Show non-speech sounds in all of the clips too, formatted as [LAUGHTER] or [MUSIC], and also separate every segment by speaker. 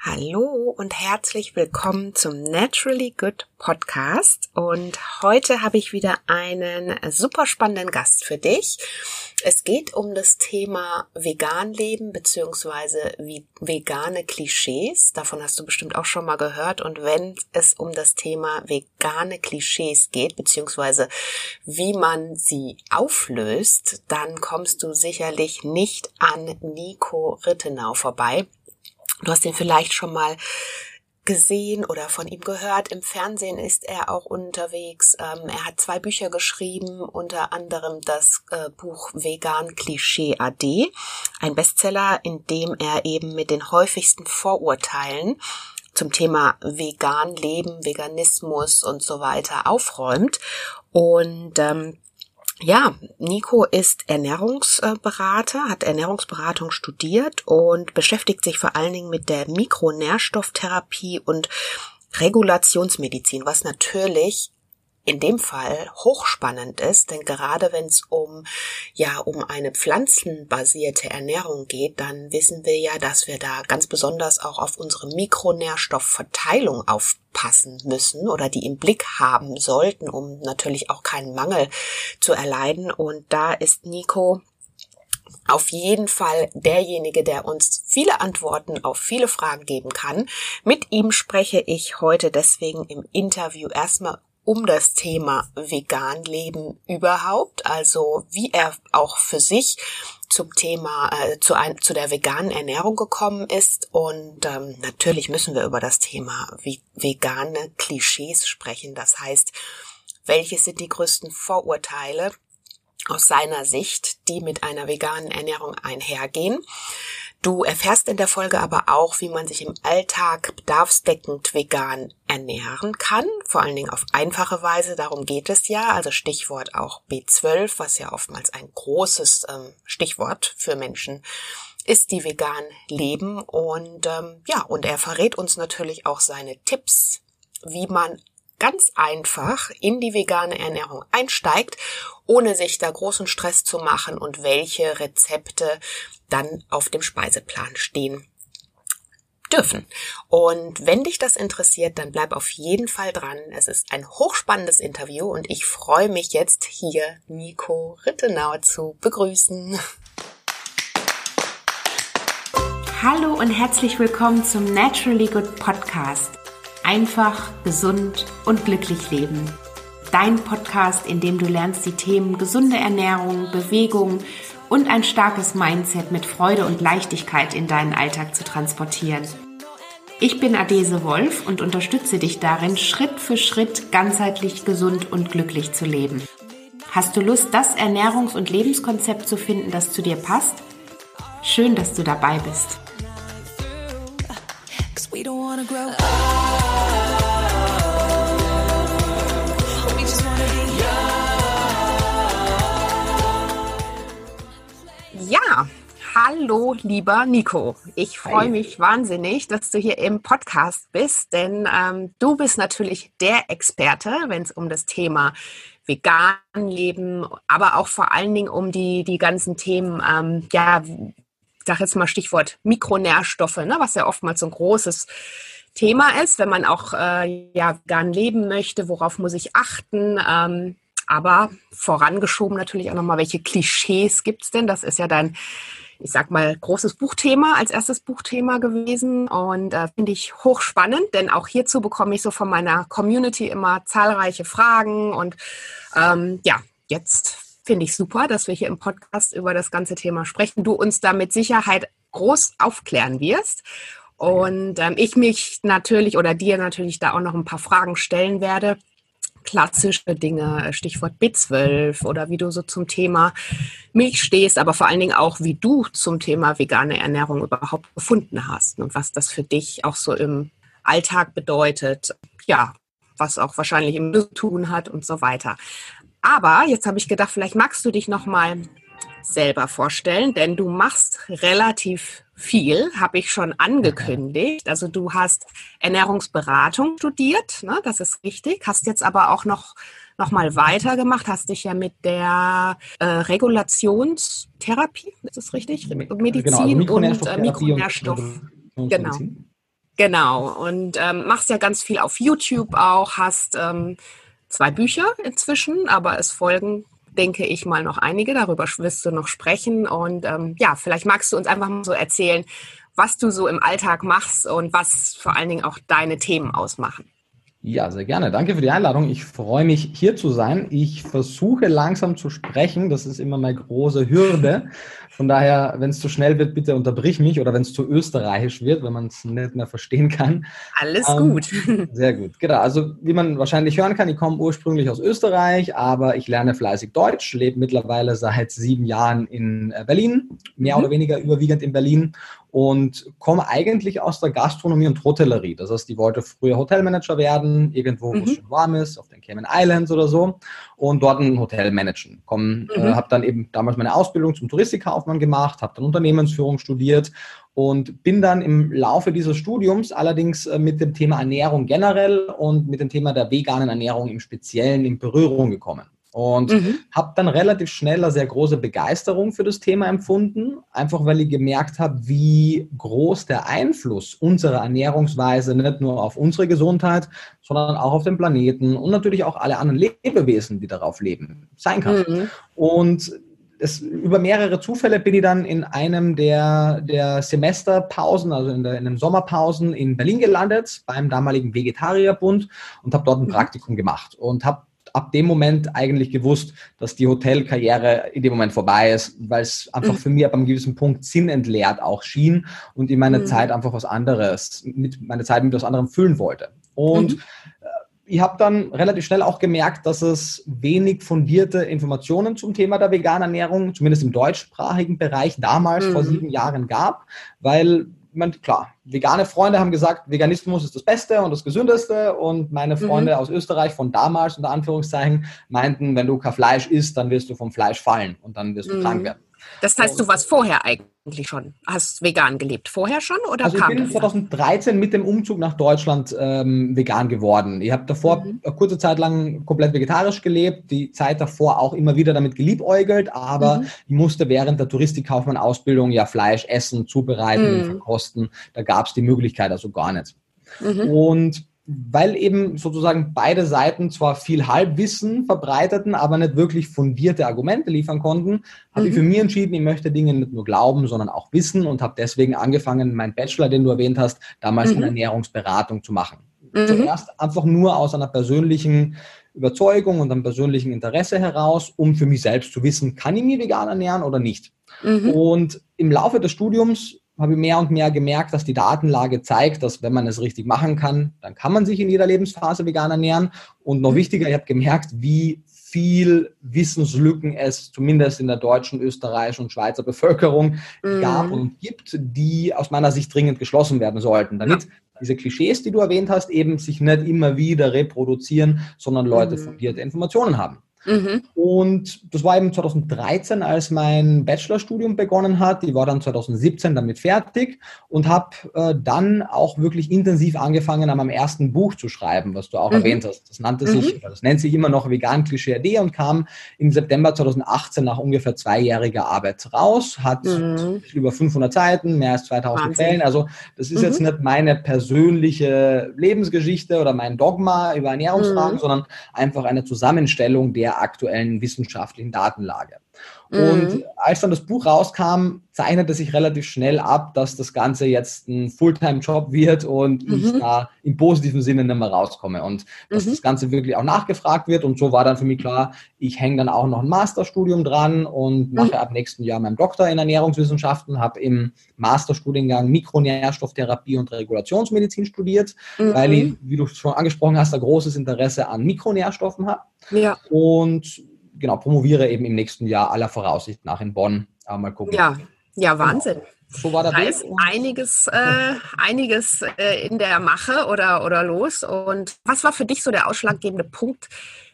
Speaker 1: Hallo und herzlich willkommen zum Naturally Good Podcast. Und heute habe ich wieder einen super spannenden Gast für dich. Es geht um das Thema vegan leben beziehungsweise vegane Klischees. Davon hast du bestimmt auch schon mal gehört. Und wenn es um das Thema vegane Klischees geht, beziehungsweise wie man sie auflöst, dann kommst du sicherlich nicht an Nico Rittenau vorbei. Du hast ihn vielleicht schon mal gesehen oder von ihm gehört. Im Fernsehen ist er auch unterwegs. Ähm, er hat zwei Bücher geschrieben, unter anderem das äh, Buch Vegan Klischee AD, ein Bestseller, in dem er eben mit den häufigsten Vorurteilen zum Thema vegan Leben, Veganismus und so weiter aufräumt. Und ähm, ja, Nico ist Ernährungsberater, hat Ernährungsberatung studiert und beschäftigt sich vor allen Dingen mit der Mikronährstofftherapie und Regulationsmedizin, was natürlich in dem Fall hochspannend ist, denn gerade wenn es um ja um eine pflanzenbasierte Ernährung geht, dann wissen wir ja, dass wir da ganz besonders auch auf unsere Mikronährstoffverteilung aufpassen müssen oder die im Blick haben sollten, um natürlich auch keinen Mangel zu erleiden. Und da ist Nico auf jeden Fall derjenige, der uns viele Antworten auf viele Fragen geben kann. Mit ihm spreche ich heute deswegen im Interview erstmal um das Thema vegan leben überhaupt, also wie er auch für sich zum Thema äh, zu, ein, zu der veganen Ernährung gekommen ist und ähm, natürlich müssen wir über das Thema wie vegane Klischees sprechen. Das heißt, welche sind die größten Vorurteile aus seiner Sicht, die mit einer veganen Ernährung einhergehen? Du erfährst in der Folge aber auch, wie man sich im Alltag bedarfsdeckend vegan ernähren kann, vor allen Dingen auf einfache Weise, darum geht es ja, also Stichwort auch B12, was ja oftmals ein großes ähm, Stichwort für Menschen ist, die vegan leben. Und ähm, ja, und er verrät uns natürlich auch seine Tipps, wie man ganz einfach in die vegane Ernährung einsteigt, ohne sich da großen Stress zu machen und welche Rezepte dann auf dem Speiseplan stehen dürfen. Und wenn dich das interessiert, dann bleib auf jeden Fall dran. Es ist ein hochspannendes Interview und ich freue mich jetzt hier Nico Rittenau zu begrüßen. Hallo und herzlich willkommen zum Naturally Good Podcast. Einfach, gesund und glücklich leben. Dein Podcast, in dem du lernst, die Themen gesunde Ernährung, Bewegung und ein starkes Mindset mit Freude und Leichtigkeit in deinen Alltag zu transportieren. Ich bin Adese Wolf und unterstütze dich darin, Schritt für Schritt ganzheitlich gesund und glücklich zu leben. Hast du Lust, das Ernährungs- und Lebenskonzept zu finden, das zu dir passt? Schön, dass du dabei bist. Ja, hallo lieber Nico. Ich freue mich wahnsinnig, dass du hier im Podcast bist, denn ähm, du bist natürlich der Experte, wenn es um das Thema vegan leben, aber auch vor allen Dingen um die, die ganzen Themen, ähm, ja, ich sage jetzt mal Stichwort Mikronährstoffe, ne, was ja oftmals so ein großes Thema ist, wenn man auch äh, ja, vegan leben möchte, worauf muss ich achten. Ähm, aber vorangeschoben natürlich auch nochmal, welche Klischees gibt's denn? Das ist ja dein, ich sag mal, großes Buchthema als erstes Buchthema gewesen und äh, finde ich hochspannend, denn auch hierzu bekomme ich so von meiner Community immer zahlreiche Fragen und ähm, ja, jetzt finde ich super, dass wir hier im Podcast über das ganze Thema sprechen. Du uns da mit Sicherheit groß aufklären wirst. Und ähm, ich mich natürlich oder dir natürlich da auch noch ein paar Fragen stellen werde, klassische Dinge, Stichwort B12 oder wie du so zum Thema Milch stehst, aber vor allen Dingen auch, wie du zum Thema vegane Ernährung überhaupt gefunden hast und was das für dich auch so im Alltag bedeutet. Ja, was auch wahrscheinlich im tun hat und so weiter. Aber jetzt habe ich gedacht, vielleicht magst du dich noch mal selber vorstellen, denn du machst relativ viel, habe ich schon angekündigt. Also du hast Ernährungsberatung studiert, ne, das ist richtig, hast jetzt aber auch noch noch mal weitergemacht, hast dich ja mit der äh, Regulationstherapie, ist das richtig? Medizin genau, also und äh, Mikronährstoff. Und, genau.
Speaker 2: Genau. Und ähm, machst ja ganz viel auf YouTube auch, hast ähm, zwei Bücher inzwischen, aber es folgen, denke ich mal, noch einige. Darüber wirst du noch sprechen. Und ähm, ja, vielleicht magst du uns einfach mal so erzählen, was du so im Alltag machst und was vor allen Dingen auch deine Themen ausmachen.
Speaker 3: Ja, sehr gerne. Danke für die Einladung. Ich freue mich, hier zu sein. Ich versuche langsam zu sprechen. Das ist immer meine große Hürde. Von daher, wenn es zu schnell wird, bitte unterbrich mich oder wenn es zu österreichisch wird, wenn man es nicht mehr verstehen kann.
Speaker 2: Alles ähm, gut. [LAUGHS]
Speaker 3: Sehr gut. Genau. Also, wie man wahrscheinlich hören kann, ich komme ursprünglich aus Österreich, aber ich lerne fleißig Deutsch, lebe mittlerweile seit sieben Jahren in äh, Berlin, mehr mhm. oder weniger überwiegend in Berlin und komme eigentlich aus der Gastronomie und Hotellerie. Das heißt, die wollte früher Hotelmanager werden, irgendwo, wo mhm. es schon warm ist, auf den Cayman Islands oder so, und dort ein Hotel managen. Äh, mhm. äh, habe dann eben damals meine Ausbildung zum Touristikkaufmann gemacht, habe dann Unternehmensführung studiert und bin dann im Laufe dieses Studiums allerdings äh, mit dem Thema Ernährung generell und mit dem Thema der veganen Ernährung im Speziellen in Berührung gekommen. Und mhm. habe dann relativ schnell eine sehr große Begeisterung für das Thema empfunden, einfach weil ich gemerkt habe, wie groß der Einfluss unserer Ernährungsweise nicht nur auf unsere Gesundheit, sondern auch auf den Planeten und natürlich auch alle anderen Lebewesen, die darauf leben, sein kann. Mhm. Und es, über mehrere Zufälle bin ich dann in einem der, der Semesterpausen, also in, der, in den Sommerpausen in Berlin gelandet, beim damaligen Vegetarierbund und habe dort ein mhm. Praktikum gemacht und habe ab dem Moment eigentlich gewusst, dass die Hotelkarriere in dem Moment vorbei ist, weil es einfach mhm. für mich ab einem gewissen Punkt sinnentleert auch schien und in meiner mhm. Zeit einfach was anderes, mit meiner Zeit mit was anderem füllen wollte. Und mhm. Äh, ich habe dann relativ schnell auch gemerkt, dass es wenig fundierte Informationen zum Thema der veganen Ernährung, zumindest im deutschsprachigen Bereich, damals vor mhm. sieben Jahren gab, weil meine, klar, vegane Freunde haben gesagt, Veganismus ist das Beste und das Gesündeste. Und meine mhm. Freunde mhm. aus Österreich von damals, unter Anführungszeichen, meinten, wenn du kein Fleisch isst, dann wirst du vom Fleisch fallen und dann wirst du mhm. krank werden.
Speaker 2: Das heißt, du warst vorher eigentlich schon, hast vegan gelebt, vorher schon oder
Speaker 3: also
Speaker 2: kam
Speaker 3: ich bin 2013 mit dem Umzug nach Deutschland ähm, vegan geworden. Ich habe davor mhm. eine kurze Zeit lang komplett vegetarisch gelebt, die Zeit davor auch immer wieder damit geliebäugelt, aber mhm. ich musste während der Touristikkaufmann-Ausbildung ja Fleisch essen, zubereiten, mhm. verkosten. Da gab es die Möglichkeit also gar nicht. Mhm. Und weil eben sozusagen beide Seiten zwar viel Halbwissen verbreiteten, aber nicht wirklich fundierte Argumente liefern konnten, habe mhm. ich für mich entschieden, ich möchte Dinge nicht nur glauben, sondern auch wissen und habe deswegen angefangen, meinen Bachelor, den du erwähnt hast, damals mhm. in Ernährungsberatung zu machen. Mhm. Zuerst einfach nur aus einer persönlichen Überzeugung und einem persönlichen Interesse heraus, um für mich selbst zu wissen, kann ich mich vegan ernähren oder nicht. Mhm. Und im Laufe des Studiums habe ich mehr und mehr gemerkt, dass die Datenlage zeigt, dass wenn man es richtig machen kann, dann kann man sich in jeder Lebensphase vegan ernähren. Und noch mhm. wichtiger, ich habe gemerkt, wie viel Wissenslücken es zumindest in der deutschen, österreichischen und Schweizer Bevölkerung mhm. gab und gibt, die aus meiner Sicht dringend geschlossen werden sollten, damit ja. diese Klischees, die du erwähnt hast, eben sich nicht immer wieder reproduzieren, sondern Leute mhm. fundierte Informationen haben. Mhm. Und das war eben 2013, als mein Bachelorstudium begonnen hat. Ich war dann 2017 damit fertig und habe äh, dann auch wirklich intensiv angefangen, an meinem ersten Buch zu schreiben, was du auch mhm. erwähnt hast. Das nannte sich, mhm. das nennt sich immer noch Vegan Klischee D und kam im September 2018 nach ungefähr zweijähriger Arbeit raus, hat mhm. über 500 Seiten, mehr als 2000 Quellen. Also das ist jetzt mhm. nicht meine persönliche Lebensgeschichte oder mein Dogma über Ernährungsfragen, mhm. sondern einfach eine Zusammenstellung der der aktuellen wissenschaftlichen Datenlage. Und mhm. als dann das Buch rauskam, zeichnete sich relativ schnell ab, dass das Ganze jetzt ein Fulltime-Job wird und mhm. ich da im positiven Sinne nicht mehr rauskomme und dass mhm. das Ganze wirklich auch nachgefragt wird. Und so war dann für mich klar, ich hänge dann auch noch ein Masterstudium dran und mache mhm. ab nächsten Jahr meinen Doktor in Ernährungswissenschaften, habe im Masterstudiengang Mikronährstofftherapie und Regulationsmedizin studiert, weil ich, wie du schon angesprochen hast, ein großes Interesse an Mikronährstoffen habe. Ja. Und genau, promoviere eben im nächsten Jahr aller Voraussicht nach in Bonn.
Speaker 2: Aber mal gucken. Ja, ja, Wahnsinn. Genau. So war der da Weg. ist einiges, äh, einiges äh, in der Mache oder, oder los. Und was war für dich so der ausschlaggebende Punkt,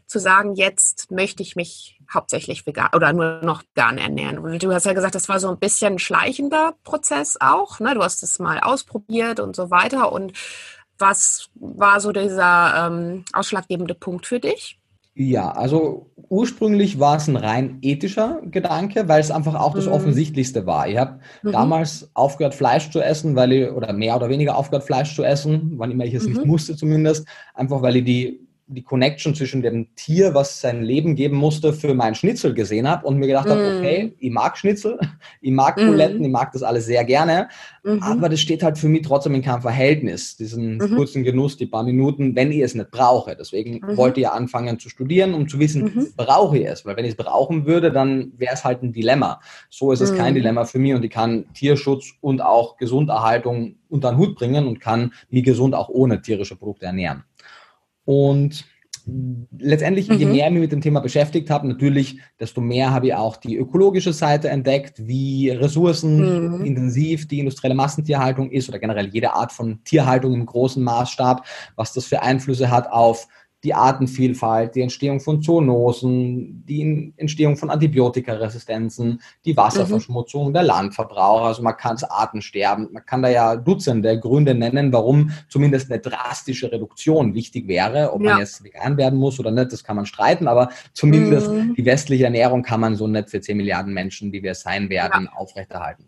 Speaker 2: zu sagen, jetzt möchte ich mich hauptsächlich vegan oder nur noch vegan ernähren? Du hast ja gesagt, das war so ein bisschen ein schleichender Prozess auch. Ne? Du hast es mal ausprobiert und so weiter. Und was war so dieser ähm, ausschlaggebende Punkt für dich?
Speaker 3: Ja, also ursprünglich war es ein rein ethischer Gedanke, weil es einfach auch das mhm. Offensichtlichste war. Ich habe mhm. damals aufgehört, Fleisch zu essen, weil ich, oder mehr oder weniger aufgehört, Fleisch zu essen, wann immer ich es mhm. nicht musste zumindest, einfach weil ich die die Connection zwischen dem Tier, was sein Leben geben musste, für meinen Schnitzel gesehen habe und mir gedacht mm. habe, okay, ich mag Schnitzel, [LAUGHS] ich mag Buletten, mm. ich mag das alles sehr gerne, mm aber das steht halt für mich trotzdem in keinem Verhältnis, diesen -hmm. kurzen Genuss, die paar Minuten, wenn ich es nicht brauche. Deswegen -hmm. wollte ich ja anfangen zu studieren, um zu wissen, -hmm. brauche ich es, weil wenn ich es brauchen würde, dann wäre es halt ein Dilemma. So ist es kein mhm. Dilemma für mich und ich kann Tierschutz und auch Gesunderhaltung unter den Hut bringen und kann mich gesund auch ohne tierische Produkte ernähren. Und letztendlich, mhm. je mehr ich mich mit dem Thema beschäftigt habe, natürlich, desto mehr habe ich auch die ökologische Seite entdeckt, wie ressourcenintensiv mhm. die industrielle Massentierhaltung ist oder generell jede Art von Tierhaltung im großen Maßstab, was das für Einflüsse hat auf die Artenvielfalt, die Entstehung von Zoonosen, die Entstehung von Antibiotikaresistenzen, die Wasserverschmutzung, mhm. der Landverbrauch. Also man kann es Artensterben. Man kann da ja Dutzende Gründe nennen, warum zumindest eine drastische Reduktion wichtig wäre. Ob ja. man jetzt vegan werden muss oder nicht, das kann man streiten, aber zumindest mhm. die westliche Ernährung kann man so nicht für 10 Milliarden Menschen, die wir sein werden, ja. aufrechterhalten.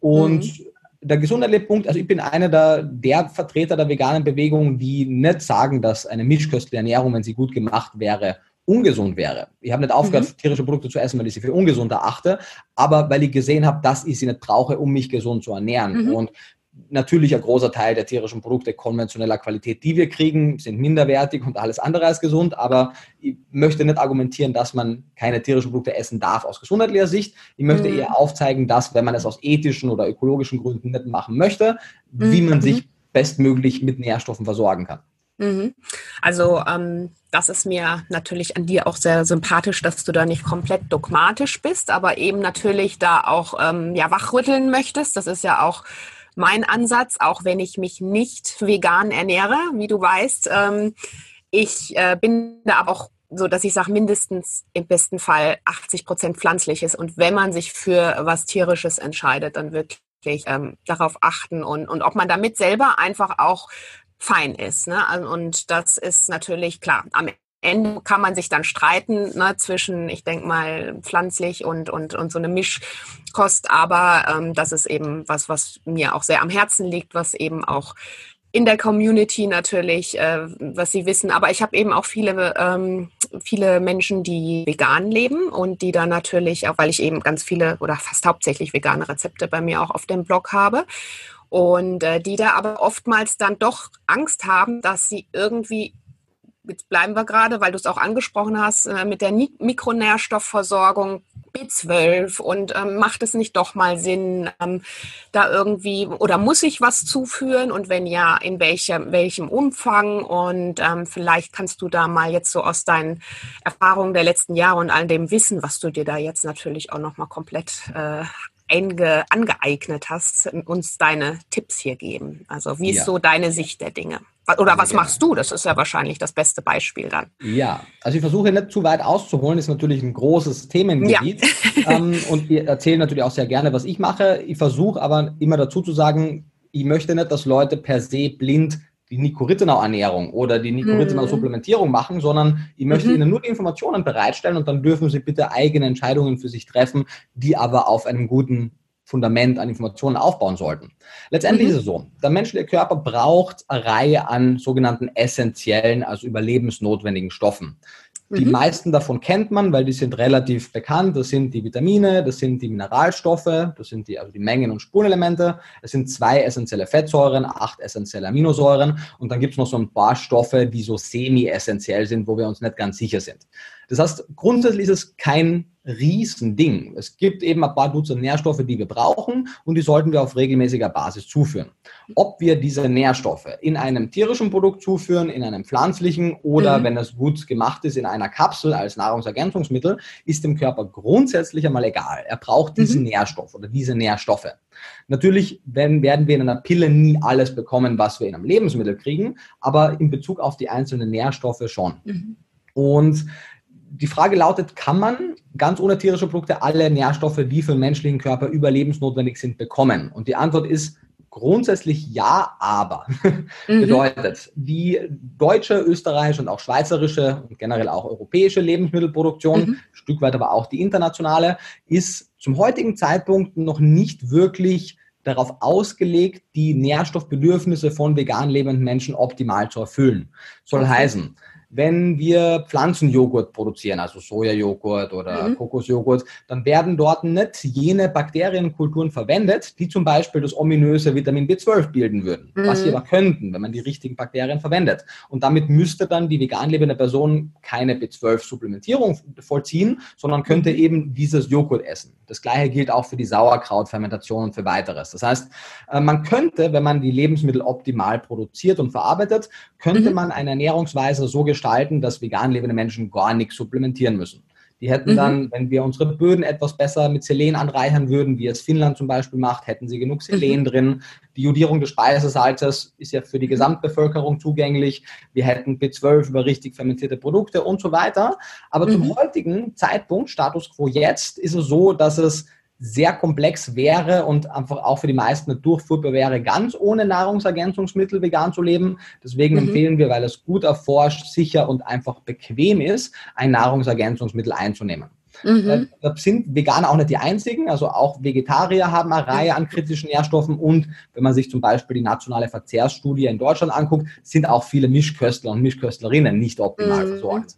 Speaker 3: Und mhm der Gesundheitspunkt, also ich bin einer der, der Vertreter der veganen Bewegung, die nicht sagen, dass eine mischköstliche Ernährung, wenn sie gut gemacht wäre, ungesund wäre. Ich habe nicht aufgehört, mhm. tierische Produkte zu essen, weil ich sie für ungesund erachte, aber weil ich gesehen habe, dass ich sie nicht brauche, um mich gesund zu ernähren. Mhm. Und natürlich ein großer Teil der tierischen Produkte konventioneller Qualität, die wir kriegen, sind minderwertig und alles andere als gesund. Aber ich möchte nicht argumentieren, dass man keine tierischen Produkte essen darf aus gesundheitlicher Sicht. Ich möchte mhm. eher aufzeigen, dass, wenn man es aus ethischen oder ökologischen Gründen nicht machen möchte, mhm. wie man sich bestmöglich mit Nährstoffen versorgen kann.
Speaker 2: Mhm. Also ähm, das ist mir natürlich an dir auch sehr sympathisch, dass du da nicht komplett dogmatisch bist, aber eben natürlich da auch ähm, ja wachrütteln möchtest. Das ist ja auch mein Ansatz, auch wenn ich mich nicht vegan ernähre, wie du weißt. Ähm, ich äh, bin da aber auch so, dass ich sage, mindestens im besten Fall 80 Prozent pflanzliches. Und wenn man sich für was Tierisches entscheidet, dann wirklich ähm, darauf achten und, und ob man damit selber einfach auch fein ist. Ne? Und das ist natürlich klar. Am Ende kann man sich dann streiten ne, zwischen, ich denke mal, pflanzlich und, und, und so eine Mischkost. Aber ähm, das ist eben was, was mir auch sehr am Herzen liegt, was eben auch in der Community natürlich, äh, was sie wissen. Aber ich habe eben auch viele, ähm, viele Menschen, die vegan leben und die dann natürlich, auch weil ich eben ganz viele oder fast hauptsächlich vegane Rezepte bei mir auch auf dem Blog habe. Und äh, die da aber oftmals dann doch Angst haben, dass sie irgendwie jetzt bleiben wir gerade, weil du es auch angesprochen hast, äh, mit der Mikronährstoffversorgung B12 und ähm, macht es nicht doch mal Sinn, ähm, da irgendwie oder muss ich was zuführen? Und wenn ja, in welchem, welchem Umfang? Und ähm, vielleicht kannst du da mal jetzt so aus deinen Erfahrungen der letzten Jahre und all dem Wissen, was du dir da jetzt natürlich auch nochmal komplett äh, einge, angeeignet hast, uns deine Tipps hier geben. Also wie ist ja. so deine Sicht der Dinge? Oder was machst du? Das ist ja wahrscheinlich das beste Beispiel dann.
Speaker 3: Ja, also ich versuche nicht zu weit auszuholen, ist natürlich ein großes Themengebiet. Ja. [LAUGHS] ähm, und wir erzählen natürlich auch sehr gerne, was ich mache. Ich versuche aber immer dazu zu sagen, ich möchte nicht, dass Leute per se blind die Nico-Rittenau-Ernährung oder die Nico-Rittenau-Supplementierung mhm. machen, sondern ich möchte mhm. ihnen nur die Informationen bereitstellen und dann dürfen sie bitte eigene Entscheidungen für sich treffen, die aber auf einem guten Fundament an Informationen aufbauen sollten. Letztendlich mhm. ist es so, der menschliche Körper braucht eine Reihe an sogenannten essentiellen, also überlebensnotwendigen Stoffen. Die mhm. meisten davon kennt man, weil die sind relativ bekannt. Das sind die Vitamine, das sind die Mineralstoffe, das sind die, also die Mengen- und Spurenelemente. Es sind zwei essentielle Fettsäuren, acht essentielle Aminosäuren und dann gibt es noch so ein paar Stoffe, die so semi-essentiell sind, wo wir uns nicht ganz sicher sind. Das heißt, grundsätzlich ist es kein Riesending. Es gibt eben ein paar Dutzend Nährstoffe, die wir brauchen und die sollten wir auf regelmäßiger Basis zuführen. Ob wir diese Nährstoffe in einem tierischen Produkt zuführen, in einem pflanzlichen oder, mhm. wenn es gut gemacht ist, in einer Kapsel als Nahrungsergänzungsmittel, ist dem Körper grundsätzlich einmal egal. Er braucht diesen mhm. Nährstoff oder diese Nährstoffe. Natürlich werden, werden wir in einer Pille nie alles bekommen, was wir in einem Lebensmittel kriegen, aber in Bezug auf die einzelnen Nährstoffe schon. Mhm. Und die Frage lautet, kann man ganz ohne tierische Produkte alle Nährstoffe, die für den menschlichen Körper überlebensnotwendig sind, bekommen? Und die Antwort ist grundsätzlich ja, aber. [LAUGHS] Mhm. Bedeutet, die deutsche, österreichische und auch schweizerische und generell auch europäische Lebensmittelproduktion, mhm. ein Stück weit aber auch die internationale, ist zum heutigen Zeitpunkt noch nicht wirklich darauf ausgelegt, die Nährstoffbedürfnisse von vegan lebenden Menschen optimal zu erfüllen. Soll okay. heißen, wenn wir Pflanzenjoghurt produzieren, also Sojajoghurt oder mhm. Kokosjoghurt, dann werden dort nicht jene Bakterienkulturen verwendet, die zum Beispiel das ominöse Vitamin B12 bilden würden, mhm. was sie aber könnten, wenn man die richtigen Bakterien verwendet. Und damit müsste dann die vegan lebende Person keine B12-Supplementierung vollziehen, sondern könnte eben dieses Joghurt essen. Das gleiche gilt auch für die Sauerkrautfermentation und für weiteres. Das heißt, äh, man könnte, wenn man die Lebensmittel optimal produziert und verarbeitet, könnte mhm. man eine Ernährungsweise so gestalten, dass vegan lebende Menschen gar nichts supplementieren müssen. Die hätten dann, mhm. wenn wir unsere Böden etwas besser mit Selen anreichern würden, wie es Finnland zum Beispiel macht, hätten sie genug Selen mhm. drin. Die Jodierung des Speisesalzes ist ja für die Gesamtbevölkerung zugänglich. Wir hätten B12 über richtig fermentierte Produkte und so weiter. Aber mhm. zum heutigen Zeitpunkt, Status quo jetzt, ist es so, dass es sehr komplex wäre und einfach auch für die meisten eine durchführbar wäre, ganz ohne Nahrungsergänzungsmittel vegan zu leben. Deswegen mhm. empfehlen wir, weil es gut erforscht, sicher und einfach bequem ist, ein Nahrungsergänzungsmittel einzunehmen. Mhm. Äh, da sind Veganer auch nicht die einzigen, also auch Vegetarier haben eine Reihe an kritischen Nährstoffen und wenn man sich zum Beispiel die nationale Verzehrsstudie in Deutschland anguckt, sind auch viele Mischköstler und Mischköstlerinnen nicht optimal mhm. versorgt.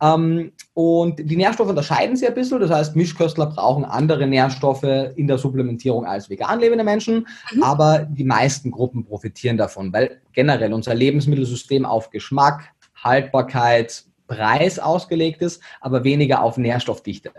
Speaker 3: Ähm, und die Nährstoffe unterscheiden sich ein bisschen. Das heißt, Mischköstler brauchen andere Nährstoffe in der Supplementierung als vegan lebende Menschen. Mhm. Aber die meisten Gruppen profitieren davon, weil generell unser Lebensmittelsystem auf Geschmack, Haltbarkeit, Preis ausgelegt ist, aber weniger auf Nährstoffdichte.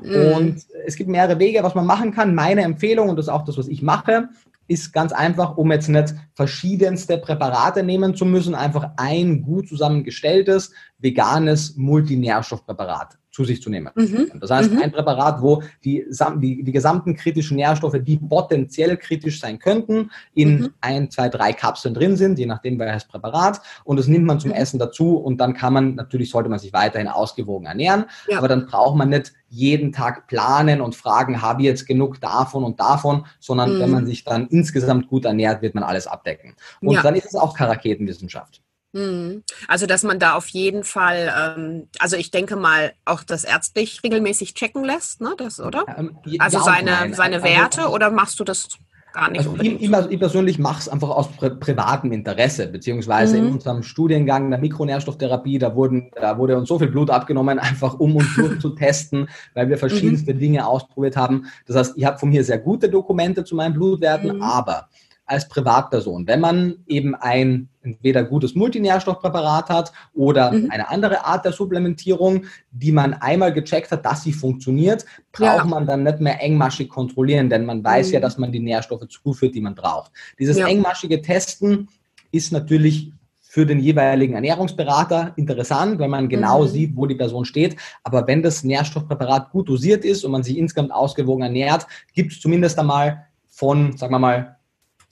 Speaker 3: Mhm. Und es gibt mehrere Wege, was man machen kann. Meine Empfehlung, und das ist auch das, was ich mache, ist ganz einfach, um jetzt nicht verschiedenste Präparate nehmen zu müssen, einfach ein gut zusammengestelltes, veganes Multinährstoffpräparat zu sich zu nehmen. Mhm. Das heißt, mhm. ein Präparat, wo die, die, die, gesamten kritischen Nährstoffe, die potenziell kritisch sein könnten, in mhm. ein, zwei, drei Kapseln drin sind, je nachdem welches Präparat. Und das nimmt man zum mhm. Essen dazu und dann kann man, natürlich sollte man sich weiterhin ausgewogen ernähren, ja. aber dann braucht man nicht jeden Tag planen und fragen, habe ich jetzt genug davon und davon, sondern wenn mhm. man sich dann insgesamt gut ernährt, wird man alles abdecken. Und ja. dann ist es auch Karaketenwissenschaft.
Speaker 2: Mhm. Also, dass man da auf jeden Fall, ähm, also ich denke mal, auch das ärztlich regelmäßig checken lässt, ne, das, oder? Ähm, also ja seine, seine also Werte also, oder machst du das gar nicht? Also
Speaker 3: ich, ich, persönlich mache es einfach aus pri privatem Interesse, beziehungsweise mhm. in unserem Studiengang der Mikronährstofftherapie, da, wurden, da wurde uns so viel Blut abgenommen, [LAUGHS] einfach um uns zu testen, weil wir [LAUGHS] verschiedenste mhm. Dinge ausprobiert haben. Das heißt, ich habe von mir sehr gute Dokumente zu meinen Blutwerten, mhm. aber als Privatperson, wenn man eben ein entweder gutes Multinährstoffpräparat hat oder mhm. eine andere Art der Supplementierung, die man einmal gecheckt hat, dass sie funktioniert, braucht ja. man dann nicht mehr engmaschig kontrollieren, denn man weiß mhm. ja, dass man die Nährstoffe zuführt, die man braucht. Dieses ja. engmaschige Testen ist natürlich für den jeweiligen Ernährungsberater interessant, weil man genau mhm. sieht, wo die Person steht. Aber wenn das Nährstoffpräparat gut dosiert ist und man sich insgesamt ausgewogen ernährt, gibt es zumindest einmal von, sagen wir mal,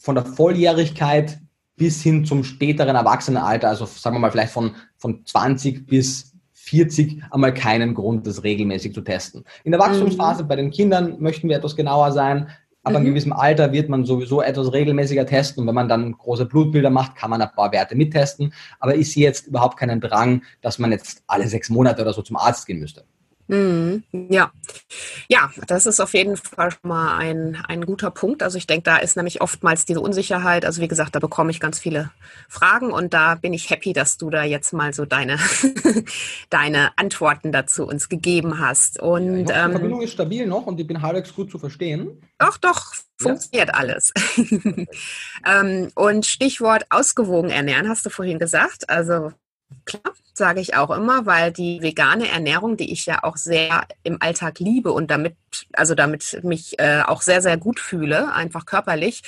Speaker 3: von der Volljährigkeit bis hin zum späteren Erwachsenenalter, also sagen wir mal vielleicht von, von 20 bis 40 einmal keinen Grund, das regelmäßig zu testen. In der Wachstumsphase mhm. bei den Kindern möchten wir etwas genauer sein. Aber mhm. in gewissem Alter wird man sowieso etwas regelmäßiger testen. Und wenn man dann große Blutbilder macht, kann man ein paar Werte mittesten. Aber ich sehe jetzt überhaupt keinen Drang, dass man jetzt alle sechs Monate oder so zum Arzt gehen müsste.
Speaker 2: Mhm. Ja, ja, das ist auf jeden Fall schon mal ein, ein guter Punkt. Also ich denke, da ist nämlich oftmals diese Unsicherheit. Also wie gesagt, da bekomme ich ganz viele Fragen und da bin ich happy, dass du da jetzt mal so deine, [LAUGHS] deine Antworten dazu uns gegeben hast. Und
Speaker 3: ja, die ähm, Verbindung ist stabil noch und ich bin halbwegs gut zu verstehen.
Speaker 2: Doch, doch, funktioniert ja. alles. [LAUGHS] [LAUGHS] ähm, und Stichwort ausgewogen ernähren, hast du vorhin gesagt. Also Klar, sage ich auch immer, weil die vegane Ernährung, die ich ja auch sehr im Alltag liebe und damit, also damit mich äh, auch sehr, sehr gut fühle, einfach körperlich,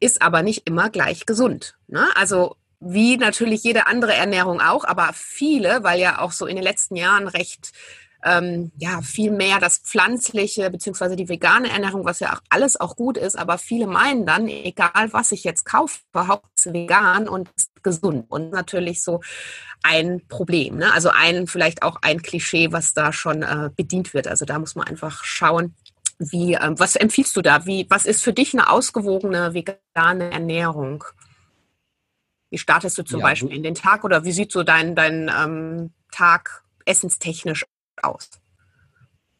Speaker 2: ist aber nicht immer gleich gesund. Ne? Also wie natürlich jede andere Ernährung auch, aber viele, weil ja auch so in den letzten Jahren recht ähm, ja viel mehr das pflanzliche beziehungsweise die vegane Ernährung, was ja auch alles auch gut ist, aber viele meinen dann, egal was ich jetzt kaufe, hauptsächlich vegan und gesund und natürlich so ein Problem, ne? also ein vielleicht auch ein Klischee, was da schon äh, bedient wird. Also da muss man einfach schauen, Wie, ähm, was empfiehlst du da? Wie, was ist für dich eine ausgewogene vegane Ernährung? Wie startest du zum ja, Beispiel in den Tag oder wie sieht so dein, dein ähm, Tag essenstechnisch aus?